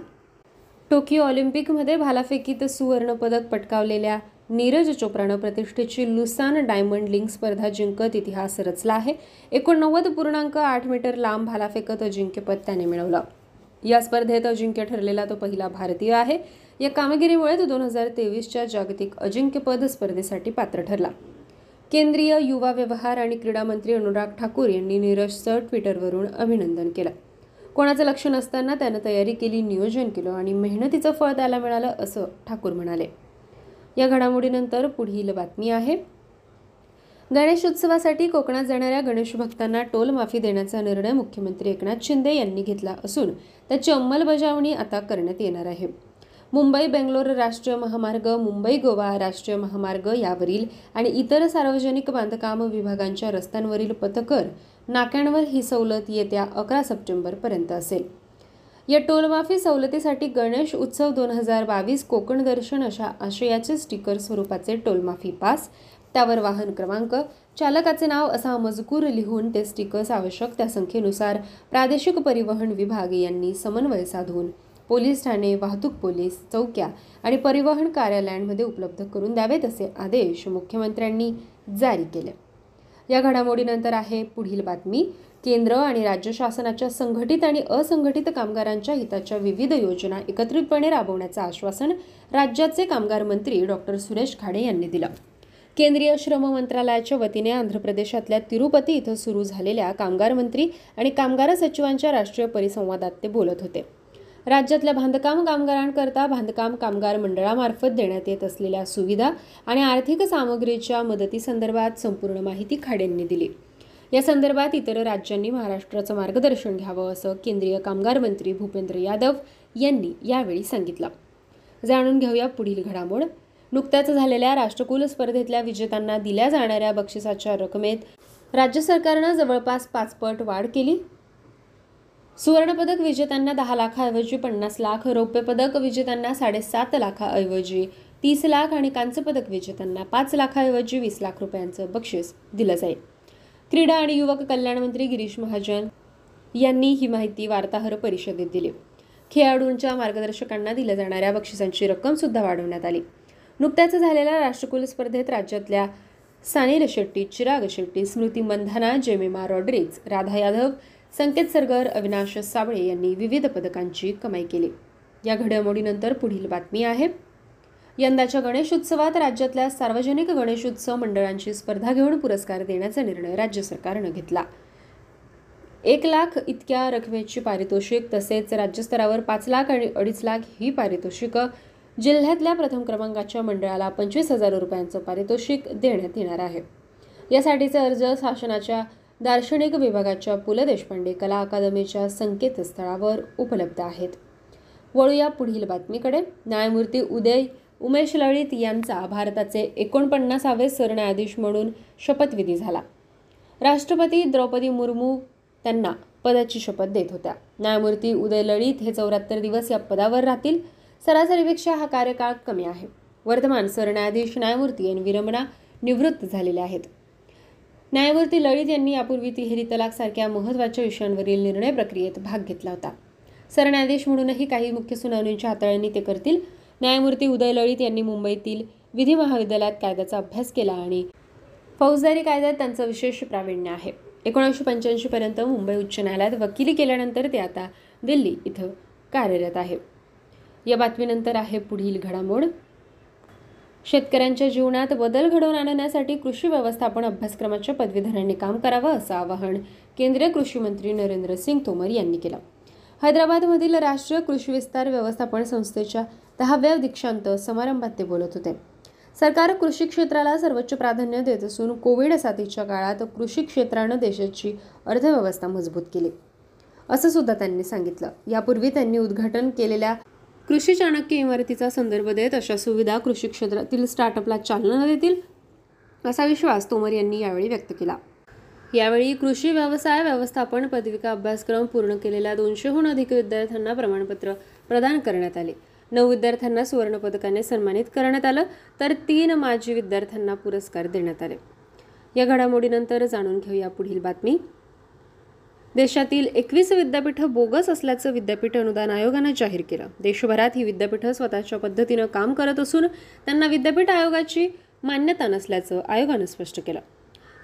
टोकियो ऑलिम्पिकमध्ये भालाफेकीत सुवर्णपदक पटकावलेल्या नीरज चोप्रानं प्रतिष्ठेची लुसान डायमंड लिंग स्पर्धा जिंकत इतिहास रचला आहे. एकोणनव्वद पूर्णांक आठ मीटर लांब भालाफेकत अजिंक्यपद त्याने मिळवलं. या स्पर्धेत अजिंक्य ठरलेला तो पहिला भारतीय आहे. या कामगिरीमुळे तो दोन हजार तेवीसच्या जागतिक अजिंक्यपद स्पर्धेसाठी पात्र ठरला. केंद्रीय युवा व्यवहार आणि क्रीडा मंत्री अनुराग ठाकूर यांनी नीरजचं ट्विटरवरून अभिनंदन केलं. कोणाचं लक्ष नसताना त्यानं तयारी केली नियोजन केलं आणि मेहनतीचं फळ त्याला मिळालं असं ठाकूर म्हणाले. या घडामोडीनंतर पुढील बातमी आहे. गणेश उत्सवासाठी कोकणात जाणाऱ्या गणेश भक्तांना टोल माफी देण्याचा निर्णय मुख्यमंत्री एकनाथ शिंदे यांनी घेतला असून त्याची अंमलबजावणी आता करण्यात येणार आहे. मुंबई बेंगलोर राष्ट्रीय महामार्ग मुंबई गोवा राष्ट्रीय महामार्ग यावरील आणि इतर सार्वजनिक बांधकाम विभागांच्या रस्त्यांवरील पथकर नाक्यांवर ही सवलत येत्या अकरा सप्टेंबरपर्यंत असेल. या टोलमाफी सवलतीसाठी गणेश उत्सव दोन हजार बावीस कोकण दर्शन अशा आशयाचे स्टिकर स्वरूपाचे टोलमाफी पास त्यावर वाहन क्रमांक चालकाचे नाव असा मजकूर लिहून ते स्टिकर्स आवश्यक त्या संख्येनुसार प्रादेशिक परिवहन विभाग यांनी समन्वय साधून पोलीस ठाणे वाहतूक पोलीस चौक्या आणि परिवहन कार्यालयांमध्ये उपलब्ध करून द्यावेत असे आदेश मुख्यमंत्र्यांनी जारी केले. या घडामोडीनंतर आहे पुढील बातमी. केंद्र आणि राज्य शासनाच्या संघटित आणि असंघटित कामगारांच्या हिताच्या विविध योजना एकत्रितपणे राबवण्याचं आश्वासन राज्याचे कामगार मंत्री डॉक्टर सुरेश खाडे यांनी दिलं. केंद्रीय श्रम मंत्रालयाच्या वतीने आंध्र प्रदेशातल्या तिरुपती इथं सुरू झालेल्या कामगार मंत्री आणि कामगार सचिवांच्या राष्ट्रीय परिसंवादात ते बोलत होते. राज्यातल्या बांधकाम कामगारांकरता बांधकाम कामगार मंडळामार्फत देण्यात येत असलेल्या सुविधा आणि आर्थिक सामग्रीच्या मदतीसंदर्भात संपूर्ण माहिती खाडेंनी दिली. या संदर्भात इतर राज्यांनी महाराष्ट्राचं मार्गदर्शन घ्यावं असं केंद्रीय कामगार मंत्री भूपेंद्र यादव यांनी यावेळी सांगितलं. जाणून घेऊया पुढील घडामोड. नुकत्याच झालेल्या राष्ट्रकुल स्पर्धेतल्या विजेत्यांना दिल्या जाणाऱ्या बक्षिसाच्या रकमेत राज्य सरकारनं जवळपास पाचपट वाढ केली. सुवर्णपदक विजेत्यांना दहा लाखाऐवजी पन्नास लाख रौप्य पदक विजेत्यांना साडेसात लाखाऐवजी तीस लाख आणि कांस्य पदक विजेत्यांना पाच लाखाऐवजी वीस लाख रुपयांचं बक्षीस दिलं जाईल. क्रीडा आणि युवक कल्याण मंत्री गिरीश महाजन यांनी ही माहिती वार्ताहर परिषदेत दिली. खेळाडूंच्या मार्गदर्शकांना दिल्या जाणाऱ्या बक्षिसांची रक्कम सुद्धा वाढवण्यात आली. नुकत्याच झालेल्या राष्ट्रकुल स्पर्धेत राज्यातल्या सानिल शेट्टी चिराग शेट्टी स्मृती मंधाना जेमिमा रॉड्रिक्स राधा यादव संकेत सरगर अविनाश साबळे यांनी विविध पदकांची कमाई केली. या घडामोडीनंतर पुढील बातमी आहे. यंदाच्या गणेशोत्सवात राज्यातल्या सार्वजनिक गणेशोत्सव मंडळांची स्पर्धा घेऊन पुरस्कार देण्याचा निर्णय राज्य सरकारनं घेतला. एक लाख इतक्या रकमेची पारितोषिक तसेच राज्यस्तरावर पाच लाख आणि अडीच लाख ही पारितोषिकं जिल्ह्यातल्या प्रथम क्रमांकाच्या मंडळाला पंचवीस हजार रुपयांचं पारितोषिक देण्यात येणार आहे. यासाठीचे अर्ज शासनाच्या दार्शनिक विभागाच्या पु ल देशपांडे कला अकादमीच्या संकेतस्थळावर उपलब्ध आहेत. वळूया पुढील बातमीकडे. न्यायमूर्ती उदय उमेश लळित यांचा भारताचे एकोणपन्नासावे सरन्यायाधीश म्हणून शपथविधी झाला. राष्ट्रपती द्रौपदी मुर्मू त्यांना पदाची शपथ देत होत्या. न्यायमूर्ती उदय लळित हे चौऱ्याहत्तर दिवस या पदावर राहतील. सरासरीपेक्षा हा कार्यकाळ कमी आहे. वर्तमान सरन्यायाधीश न्यायमूर्ती एन विरमणा निवृत्त झालेले आहेत. न्यायमूर्ती लळित यांनी यापूर्वी तिहेरी तलाक सारख्या महत्त्वाच्या विषयांवरील निर्णय प्रक्रियेत भाग घेतला होता. सरन्यायाधीश म्हणूनही काही मुख्य सुनावणींच्या हाताळणी ते करतील. न्यायमूर्ती उदय लळित यांनी मुंबईतील विधी महाविद्यालयात कायद्याचा अभ्यास केला आणि फौजदारी कायद्यात त्यांचं विशेष प्रावीण्य आहे. एकोणीसशे पंच्याऐंशी पर्यंत मुंबई उच्च न्यायालयात वकिली केल्यानंतर ते आता दिल्ली इथं कार्यरत आहे. या बातमीनंतर आहे पुढील घडामोड. शेतकऱ्यांच्या जीवनात बदल घडवून आणण्यासाठी कृषी व्यवस्थापन अभ्यासक्रमाच्या पदवीधरांनी काम करावं असं आवाहन केंद्रीय कृषी मंत्री नरेंद्र सिंग तोमर यांनी केलं. हैदराबादमधील राष्ट्रीय कृषी विस्तार व्यवस्थापन संस्थेच्या दहाव्या दीक्षांत समारंभात ते बोलत होते. सरकार कृषी क्षेत्राला सर्वोच्च प्राधान्य देत असून कोविड साथीच्या काळात कृषी क्षेत्रानं देशाची अर्थव्यवस्था मजबूत केली. असं सुद्धा त्यांनी सांगितलं. यापूर्वी त्यांनी उद्घाटन केलेल्या कृषी चाणक्य इमारतीचा संदर्भ देत अशा सुविधा कृषी क्षेत्रातील स्टार्टअपला चालना देतील असा विश्वास तोमर यांनी यावेळी व्यक्त केला. यावेळी कृषी व्यवसाय व्यवस्थापन पदविका अभ्यासक्रम पूर्ण केलेल्या दोनशेहून अधिक विद्यार्थ्यांना प्रमाणपत्र प्रदान करण्यात आले. नऊ विद्यार्थ्यांना सुवर्णपदकाने सन्मानित करण्यात आलं तर तीन माजी विद्यार्थ्यांना पुरस्कार देण्यात आले. या घडामोडीनंतर जाणून घेऊया पुढील बातमी. देशातील एकवीस विद्यापीठं बोगस असल्याचं विद्यापीठ अनुदान आयोगानं जाहीर केलं. देशभरात ही विद्यापीठं स्वतःच्या पद्धतीनं काम करत असून त्यांना विद्यापीठ आयोगाची मान्यता नसल्याचं आयोगानं स्पष्ट केलं.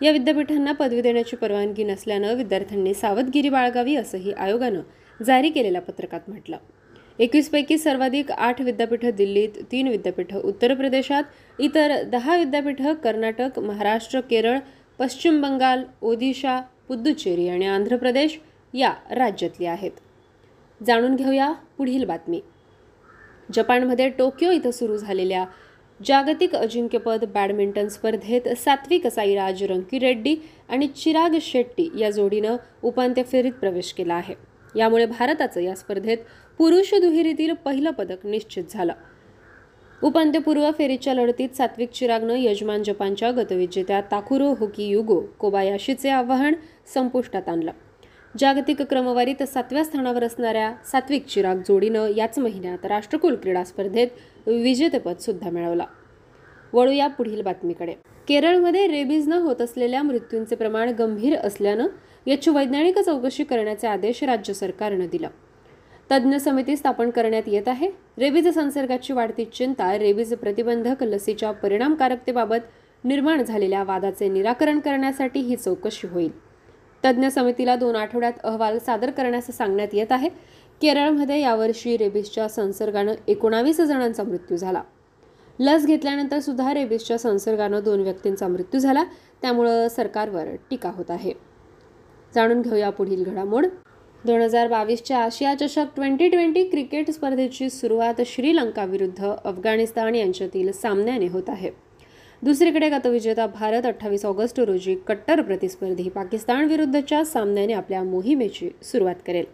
या विद्यापीठांना पदवी देण्याची परवानगी नसल्यानं विद्यार्थ्यांनी सावधगिरी बाळगावी असंही आयोगानं जारी केलेल्या पत्रकात म्हटलं. एकवीसपैकी सर्वाधिक आठ विद्यापीठं दिल्लीत तीन विद्यापीठं उत्तर प्रदेशात इतर दहा विद्यापीठं कर्नाटक महाराष्ट्र केरळ पश्चिम बंगाल ओदिशा पुद्दुचेरी आणि आंध्र प्रदेश या राज्यातली आहेत. जाणून घेऊया पुढील बातमी. जपानमध्ये टोकियो इथं सुरू झालेल्या जागतिक अजिंक्यपद बॅडमिंटन स्पर्धेत सात्विक साईराज रंकीरेड्डी आणि चिराग शेट्टी या जोडीनं उपांत्य फेरीत प्रवेश केला आहे. यामुळे भारताचं या स्पर्धेत पुरुष दुहेरीतील पहिलं पदक निश्चित झालं. उपांत्यपूर्व फेरीच्या लढतीत सात्विक चिरागनं यजमान जपानच्या गतविजेत्या ताकुरो होकी युगो कोबायाशीचे आव्हान संपुष्टात आणलं. जागतिक क्रमवारीत सातव्या स्थानावर असणाऱ्या सात्विक चिराग जोडीनं याच महिन्यात राष्ट्रकुल क्रीडा स्पर्धेत विजेतेपद सुद्धा मिळवलं. वळूया पुढील बातमीकडे. केरळमध्ये रेबीजनं होत असलेल्या मृत्यूंचे प्रमाण गंभीर असल्यानं याची वैज्ञानिक चौकशी करण्याचे आदेश राज्य सरकारनं दिला. तज्ज्ञ समिती स्थापन करण्यात येत आहे. रेबीज संसर्गाची वाढती चिंता रेबीज प्रतिबंधक लसीच्या परिणामकारकतेबाबत निर्माण झालेल्या वादाचे निराकरण करण्यासाठी ही चौकशी होईल. तज्ज्ञ समितीला दोन आठवड्यात अहवाल सादर करण्यास सांगण्यात येत आहे. केरळमध्ये यावर्षी रेबीजच्या संसर्गानं एकोणावीस जणांचा मृत्यू झाला. लस घेतल्यानंतर सुद्धा रेबीजच्या संसर्गानं दोन व्यक्तींचा मृत्यू झाला. त्यामुळं सरकारवर टीका होत आहे. जाणून घेऊया पुढील घडामोड. दोन हजार बावीसच्या आशिया चषक ट्वेंटी ट्वेंटी क्रिकेट स्पर्धेची सुरुवात श्रीलंका विरुद्ध अफगाणिस्तान यांच्यातील सामन्याने होत आहे. दुसरीकडे गतविजेता भारत अठ्ठावीस ऑगस्ट रोजी कट्टर प्रतिस्पर्धी पाकिस्तान विरुद्धच्या सामन्याने आपल्या मोहिमेची सुरुवात करेल.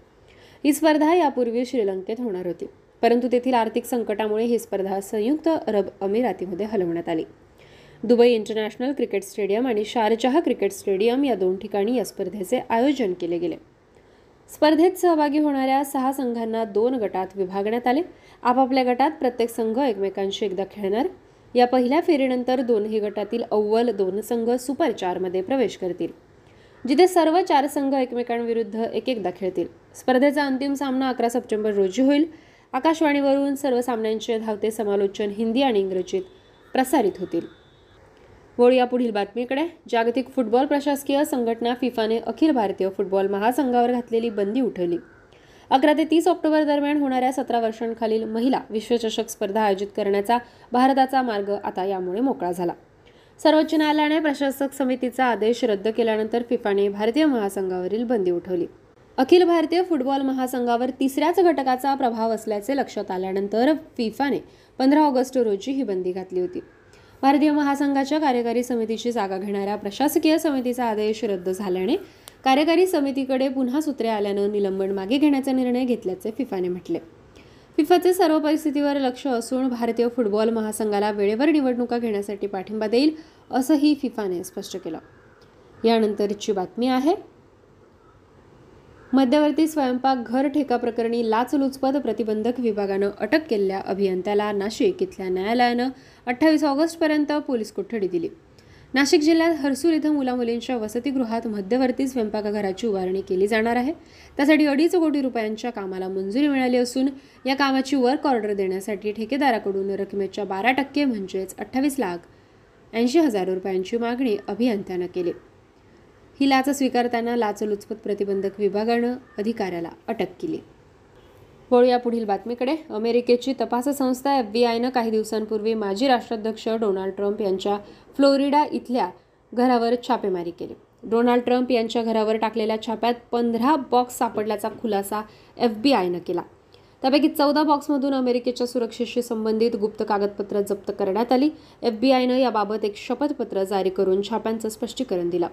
ही स्पर्धा यापूर्वी श्रीलंकेत होणार होती. परंतु तेथील आर्थिक संकटामुळे ही स्पर्धा संयुक्त अरब अमिरातीमध्ये हलवण्यात आली. दुबई इंटरनॅशनल क्रिकेट स्टेडियम आणि शारजहा क्रिकेट स्टेडियम या दोन ठिकाणी या स्पर्धेचे आयोजन केले गेले. स्पर्धेत सहभागी होणाऱ्या सहा संघांना दोन गटात विभागण्यात आले. आपापल्या गटात प्रत्येक संघ एकमेकांशी एकदा खेळणार. या पहिल्या फेरीनंतर दोन्ही गटातील अव्वल दोन संघ सुपर चारमध्ये प्रवेश करतील. जिथे सर्व चार संघ एकमेकांविरुद्ध एक एकदा खेळतील. स्पर्धेचा अंतिम सामना अकरा सप्टेंबर रोजी होईल. आकाशवाणीवरून सर्व सामन्यांचे धावते समालोचन हिंदी आणि इंग्रजीत प्रसारित होतील. वळूया पुढील बातमीकडे. जागतिक फुटबॉल प्रशासकीय संघटना फिफाने अखिल भारतीय फुटबॉल महासंघावर घातलेली बंदी उठवली. अकरा ते तीस ऑक्टोबर दरम्यान होणाऱ्या सतरा वर्षांखालील महिला विश्वचषक स्पर्धा आयोजित करण्याचा भारताचा मार्ग आता यामुळे मोकळा झाला. सर्वोच्च न्यायालयाने प्रशासक समितीचा आदेश रद्द केल्यानंतर फिफाने भारतीय महासंघावरील बंदी उठवली. अखिल भारतीय फुटबॉल महासंघावर तिसऱ्याच घटकाचा प्रभाव असल्याचे लक्षात आल्यानंतर फिफाने पंधरा ऑगस्ट रोजी ही बंदी घातली होती. भारतीय महासंघाच्या कार्यकारी समितीची जागा घेणाऱ्या प्रशासकीय समितीचा आदेश रद्द झाल्याने कार्यकारी समितीकडे पुन्हा सूत्रे आल्यानं निलंबन मागे घेण्याचा निर्णय घेतल्याचे फिफाने म्हटले. फिफाचे सर्व परिस्थितीवर लक्ष असून भारतीय फुटबॉल महासंघाला वेळेवर निवडणुका घेण्यासाठी पाठिंबा देईल असंही फिफाने स्पष्ट केलं. यानंतरची बातमी आहे. मध्यवर्ती स्वयंपाक घर ठेका प्रकरणी लाचलुचपत प्रतिबंधक विभागानं अटक केलेल्या अभियंत्याला नाशिक इथल्या न्यायालयानं अठ्ठावीस ऑगस्टपर्यंत पोलीस कोठडी दिली. नाशिक जिल्ह्यात हर्सूल इथं मुलामुलींच्या वसतिगृहात मध्यवर्ती स्वयंपाकघराची उभारणी केली जाणार आहे. त्यासाठी अडीच कोटी रुपयांच्या कामाला मंजुरी मिळाली असून या कामाची वर्क ऑर्डर देण्यासाठी ठेकेदाराकडून रकमेच्या बारा टक्के म्हणजेच अठ्ठावीस लाख ऐंशी हजार रुपयांची मागणी अभियंत्यानं केली. ही लाच स्वीकारताना लाचलुचपत प्रतिबंधक विभागानं अधिकाऱ्याला अटक केली. वळूया पुढील बातमीकडे. अमेरिकेची तपास संस्था एफ बी आयनं काही दिवसांपूर्वी माजी राष्ट्राध्यक्ष डोनाल्ड ट्रम्प यांच्या फ्लोरिडा इथल्या घरावर छापेमारी केली. डोनाल्ड ट्रम्प यांच्या घरावर टाकलेल्या छाप्यात पंधरा बॉक्स सापडल्याचा खुलासा एफ बी आयनं केला. त्यापैकी चौदा बॉक्समधून अमेरिकेच्या सुरक्षेशी संबंधित गुप्त कागदपत्र जप्त करण्यात आली. एफ बी आयनं याबाबत एक शपथपत्र जारी करून छाप्यांचं स्पष्टीकरण दिलं.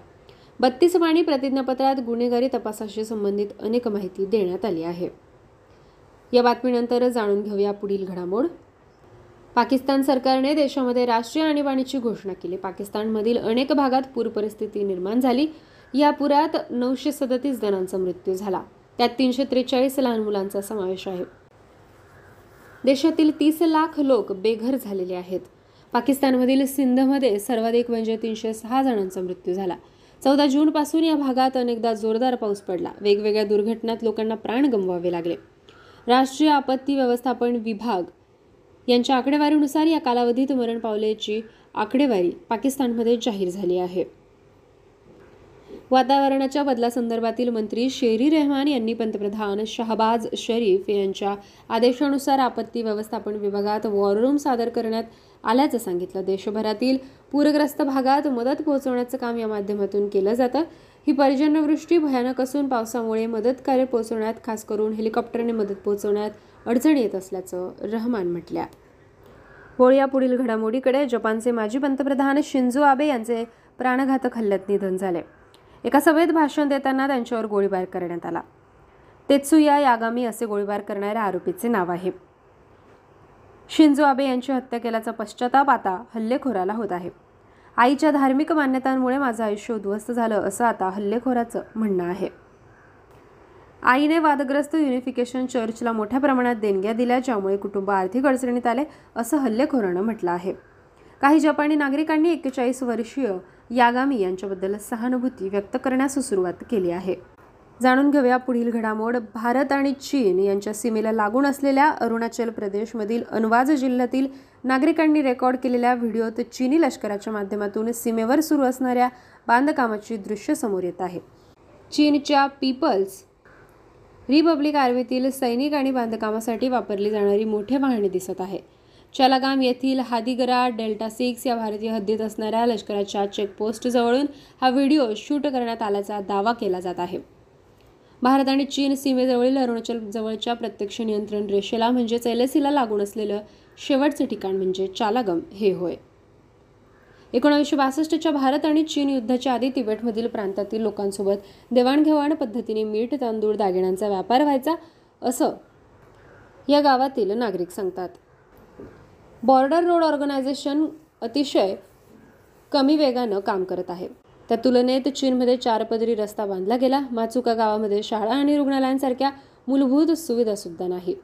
बत्तीस पाणी प्रतिज्ञापत्रात गुन्हेगारी तपासाशी संबंधित अनेक माहिती देण्यात आली आहे. या बातमीनंतर जाणून घेऊया पुढील घडामोड. पाकिस्तान सरकारने देशामध्ये राष्ट्रीय आणीबाणीची घोषणा केली. पाकिस्तानमधील अनेक भागात पूर परिस्थिती निर्माण झाली. या पुरात नऊशे सदतीस जणांचा मृत्यू झाला. त्यात तीनशे त्रेचाळीस लहान मुलांचा समावेश आहे. देशातील तीस लाख लोक बेघर झालेले आहेत. पाकिस्तानमधील सिंधमध्ये सर्वाधिक म्हणजे तीनशे सहा जणांचा मृत्यू झाला. चौदा जूनपासून या भागात अनेकदा जोरदार पाऊस पडला. वेगवेगळ्या दुर्घटनात लोकांना प्राण गमवावे लागले. राष्ट्रीय आपत्ती व्यवस्थापन विभाग यांच्या आकडेवारीनुसार या कालावधीत मरण पावल्याची आकडेवारी पाकिस्तानमध्ये जाहीर झाली आहे. वातावरणाच्या बदलासंदर्भातील मंत्री शेरी रेहमान यांनी पंतप्रधान शहबाज शरीफ यांच्या आदेशानुसार आपत्ती व्यवस्थापन विभागात वॉर रूम सादर करण्यात आल्याचं सांगितलं. देशभरातील पूरग्रस्त भागात मदत पोहोचवण्याचं काम या माध्यमातून केलं जातं. ही पर्जन्यवृष्टी भयानक असून पावसामुळे मदत कार्य पोहोचवण्यात खास करून हेलिकॉप्टरने मदत पोहोचवण्यात अडचण येत असल्याचं रहमान म्हटल्या. होळी पुढील घडामोडीकडे जपानचे माजी पंतप्रधान शिंजो आबे यांचे प्राणघातक हल्ल्यात निधन झाले. एका सभेत भाषण देताना त्यांच्यावर गोळीबार करण्यात आला. तेत्सुया यागामी असे गोळीबार करणाऱ्या आरोपीचे नाव आहे. शिंजो आबे यांची हत्या केल्याचा पश्चाताप आता हल्लेखोराला होत आहे. आईच्या धार्मिक मान्यतांमुळे माझं आयुष्य उद्ध्वस्त झालं असं आता हल्लेखोराचं म्हणणं आहे. आईने वादग्रस्त युनिफिकेशन चर्चला मोठ्या प्रमाणात देणग्या दिल्या ज्यामुळे कुटुंब आर्थिक अडचणीत आले असं हल्लेखोरानं म्हटलं आहे. काही जपानी नागरिकांनी एक्केचाळीस वर्षीय यागामी यांच्याबद्दल सहानुभूती व्यक्त करण्यास सुरुवात केली आहे. जाणून घेऊया पुढील घडामोड. भारत आणि चीन यांच्या सीमेला लागून असलेल्या अरुणाचल प्रदेशमधील अनवाज जिल्ह्यातील नागरिकांनी रेकॉर्ड केलेल्या व्हिडिओत चीनी लष्कराच्या माध्यमातून सीमेवर सुरू असणाऱ्या बांधकामाची दृश्य समोर येत आहे. चीनच्या पीपल्स रिपब्लिक आर्मीतील सैनिक आणि बांधकामासाठी वापरली जाणारी मोठे वाहने दिसत आहे. चलागाम येथील हादिगरा डेल्टा सिक्स या भारतीय हद्दीत असणाऱ्या लष्कराच्या चेकपोस्टजवळून हा व्हिडिओ शूट करण्यात आल्याचा दावा केला जात आहे. भारत आणि चीन सीमेजवळील अरुणाचल जवळच्या प्रत्यक्ष नियंत्रण रेषेला म्हणजेच एल एस सीला लागून असलेलं शेवटचं ठिकाण म्हणजे चालागम हे होय. एकोणावीसशे बासष्टच्या भारत आणि चीन युद्धाच्या आधी तिबेटमधील प्रांतातील लोकांसोबत देवाणघेवाण पद्धतीने मीठ तांदूळ दागिन्यांचा व्यापार व्हायचा असं या गावातील नागरिक सांगतात. बॉर्डर रोड ऑर्गनायझेशन अतिशय कमी वेगानं काम करत आहे. त्या तुलनेत चीनमध्ये चार पदरी रस्ता बांधला गेला. माचुका गावामध्ये शाळा आणि रुग्णालयांसारख्या मूलभूत सुविधा सुद्धा नाही.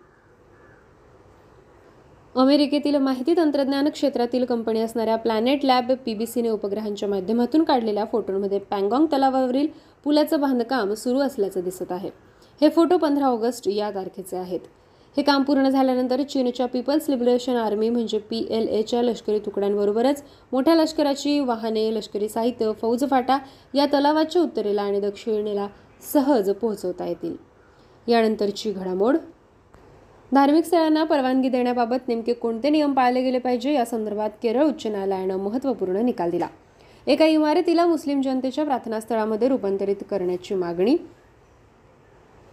अमेरिकेतील माहिती तंत्रज्ञान क्षेत्रातील कंपनी असणाऱ्या प्लॅनेट लॅब पीबीसीने उपग्रहांच्या माध्यमातून काढलेल्या फोटोंमध्ये पँगॉंग तलावावरील पुलाचं बांधकाम सुरू असल्याचं दिसत आहे. हे फोटो पंधरा ऑगस्ट या तारखेचे आहेत. हे काम पूर्ण झाल्यानंतर चीनच्या पीपल्स लिबरेशन आर्मी म्हणजे पी एल एच्या लष्करी तुकड्यांबरोबरच मोठ्या लष्कराची वाहने लष्करी साहित्य फौजफाटा या तलावाच्या उत्तरेला आणि दक्षिणेला सहज पोहोचवता येतील. यानंतरची घडामोड. धार्मिक स्थळांना परवानगी देण्याबाबत नेमके कोणते नियम पाळले गेले पाहिजे या संदर्भात केरळ उच्च न्यायालयानं महत्त्वपूर्ण निकाल दिला. एका इमारतीला मुस्लिम जनतेच्या प्रार्थनास्थळामध्ये रूपांतरित करण्याची मागणी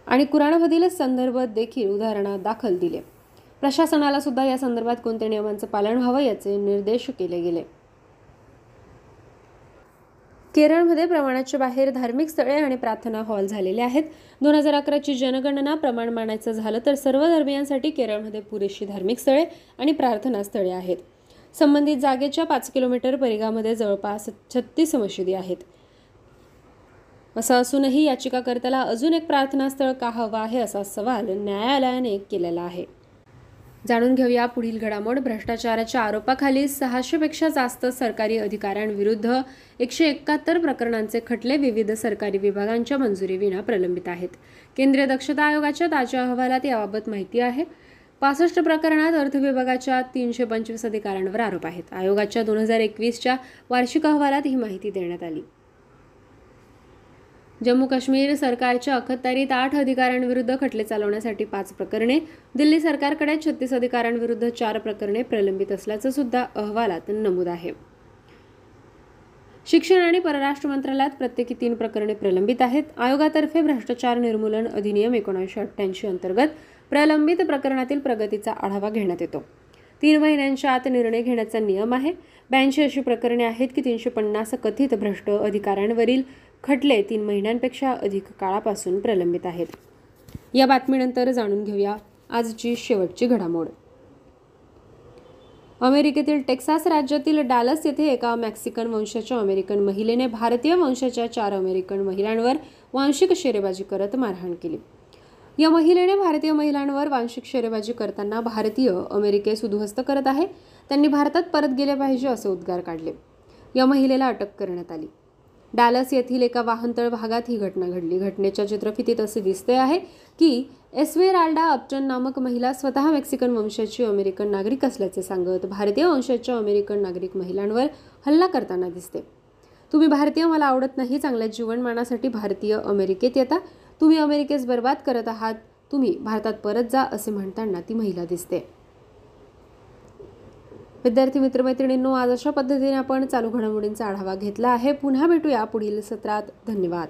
आणि कुराणामधील संदर्भ देखील उदाहरणात दाखल दिले. प्रशासनाला सुद्धा या संदर्भात कोणत्या नियमांचं पालन व्हावं याचे निर्देश केले गेले. केरळमध्ये प्रमाणाच्या बाहेर धार्मिक स्थळे आणि प्रार्थना हॉल झालेले आहेत. दोन हजार अकराची जनगणना प्रमाण मानायचं झालं तर सर्व धर्मियांसाठी केरळमध्ये पुरेशी धार्मिक स्थळे आणि प्रार्थना स्थळे आहेत. संबंधित जागेच्या पाच किलोमीटर परिघामध्ये जवळपास छत्तीस मशिदी आहेत. असं असूनही याचिकाकर्त्याला अजून एक प्रार्थनास्थळ का हवं आहे असा सवाल न्यायालयाने केलेला आहे. जाणून घेऊया पुढील घडामोड. भ्रष्टाचाराच्या आरोपाखाली सहाशेपेक्षा जास्त सरकारी अधिकाऱ्यांविरुद्ध एकशे एकाहत्तर प्रकरणांचे खटले विविध सरकारी विभागांच्या मंजुरीविना प्रलंबित आहेत. केंद्रीय दक्षता आयोगाच्या ताज्या अहवालात याबाबत माहिती आहे. पासष्ट प्रकरणात अर्थ विभागाच्या तीनशे पंचवीस अधिकाऱ्यांवर आरोप आहेत. आयोगाच्या दोन हजार एकवीसच्या वार्षिक अहवालात ही माहिती देण्यात आली. जम्मू काश्मीर सरकारच्या अखत्यारीत आठ अधिकाऱ्यांविरुद्ध खटले चालवण्यासाठी पाच प्रकरणे दिल्ली सरकारकडे छत्तीस अधिकाऱ्यांविरुद्ध चार प्रकरणे प्रलंबित असल्याचं सुद्धा अहवालात नमूद आहे. शिक्षण आणि परराष्ट्र मंत्रालयात प्रत्येकी तीन प्रकरणे प्रलंबित आहेत. आयोगातर्फे भ्रष्टाचार निर्मूलन अधिनियम एकोणीसशे अठ्ठ्याऐंशी अंतर्गत प्रलंबित प्रकरणातील प्रगतीचा आढावा घेण्यात येतो. तीन महिन्यांच्या आत निर्णय घेण्याचा नियम आहे. ब्याऐंशी अशी प्रकरणे आहेत की तीनशे पन्नास कथित भ्रष्ट अधिकाऱ्यांवरील खटले तीन महिन्यांपेक्षा अधिक काळापासून प्रलंबित आहेत. या बातमीनंतर जाणून घेऊया आजची शेवटची घडामोड. अमेरिकेतील टेक्सास राज्यातील डालस येथे एका मेक्सिकन वंशाच्या अमेरिकन महिलेने भारतीय वंशाच्या चार अमेरिकन महिलांवर वांशिक शेरेबाजी करत मारहाण केली. या महिलेने भारतीय महिलांवर वांशिक शेरेबाजी करताना भारतीय अमेरिकेस उद्ध्वस्त करत आहे. त्यांनी भारतात परत गेले पाहिजे असे उद्गार काढले. या महिलेला अटक करण्यात आली. डालस येथील एका वाहनतळ भागात ही घटना घडली. घटनेच्या चित्रफितीत असे दिसते आहे की एस्वेराल्डा अपटन नामक महिला स्वतः मेक्सिकन वंशाची अमेरिकन नागरिक असल्याचे सांगत भारतीय वंशाच्या अमेरिकन नागरिक महिलांवर हल्ला करताना दिसते. तुम्ही भारतीय मला आवडत नाही चांगल्या जीवनमानासाठी भारतीय अमेरिकेत येता. तुम्ही अमेरिकेस बर्बाद करत आहात तुम्ही भारतात परत जा असे म्हणताना ती महिला दिसते. विद्यार्थी मित्रमैत्रिणींनो आज अशा पद्धतीने आपण चालू घडामोडींचा आढावा घेतला आहे. पुन्हा भेटूया पुढील सत्रात. धन्यवाद.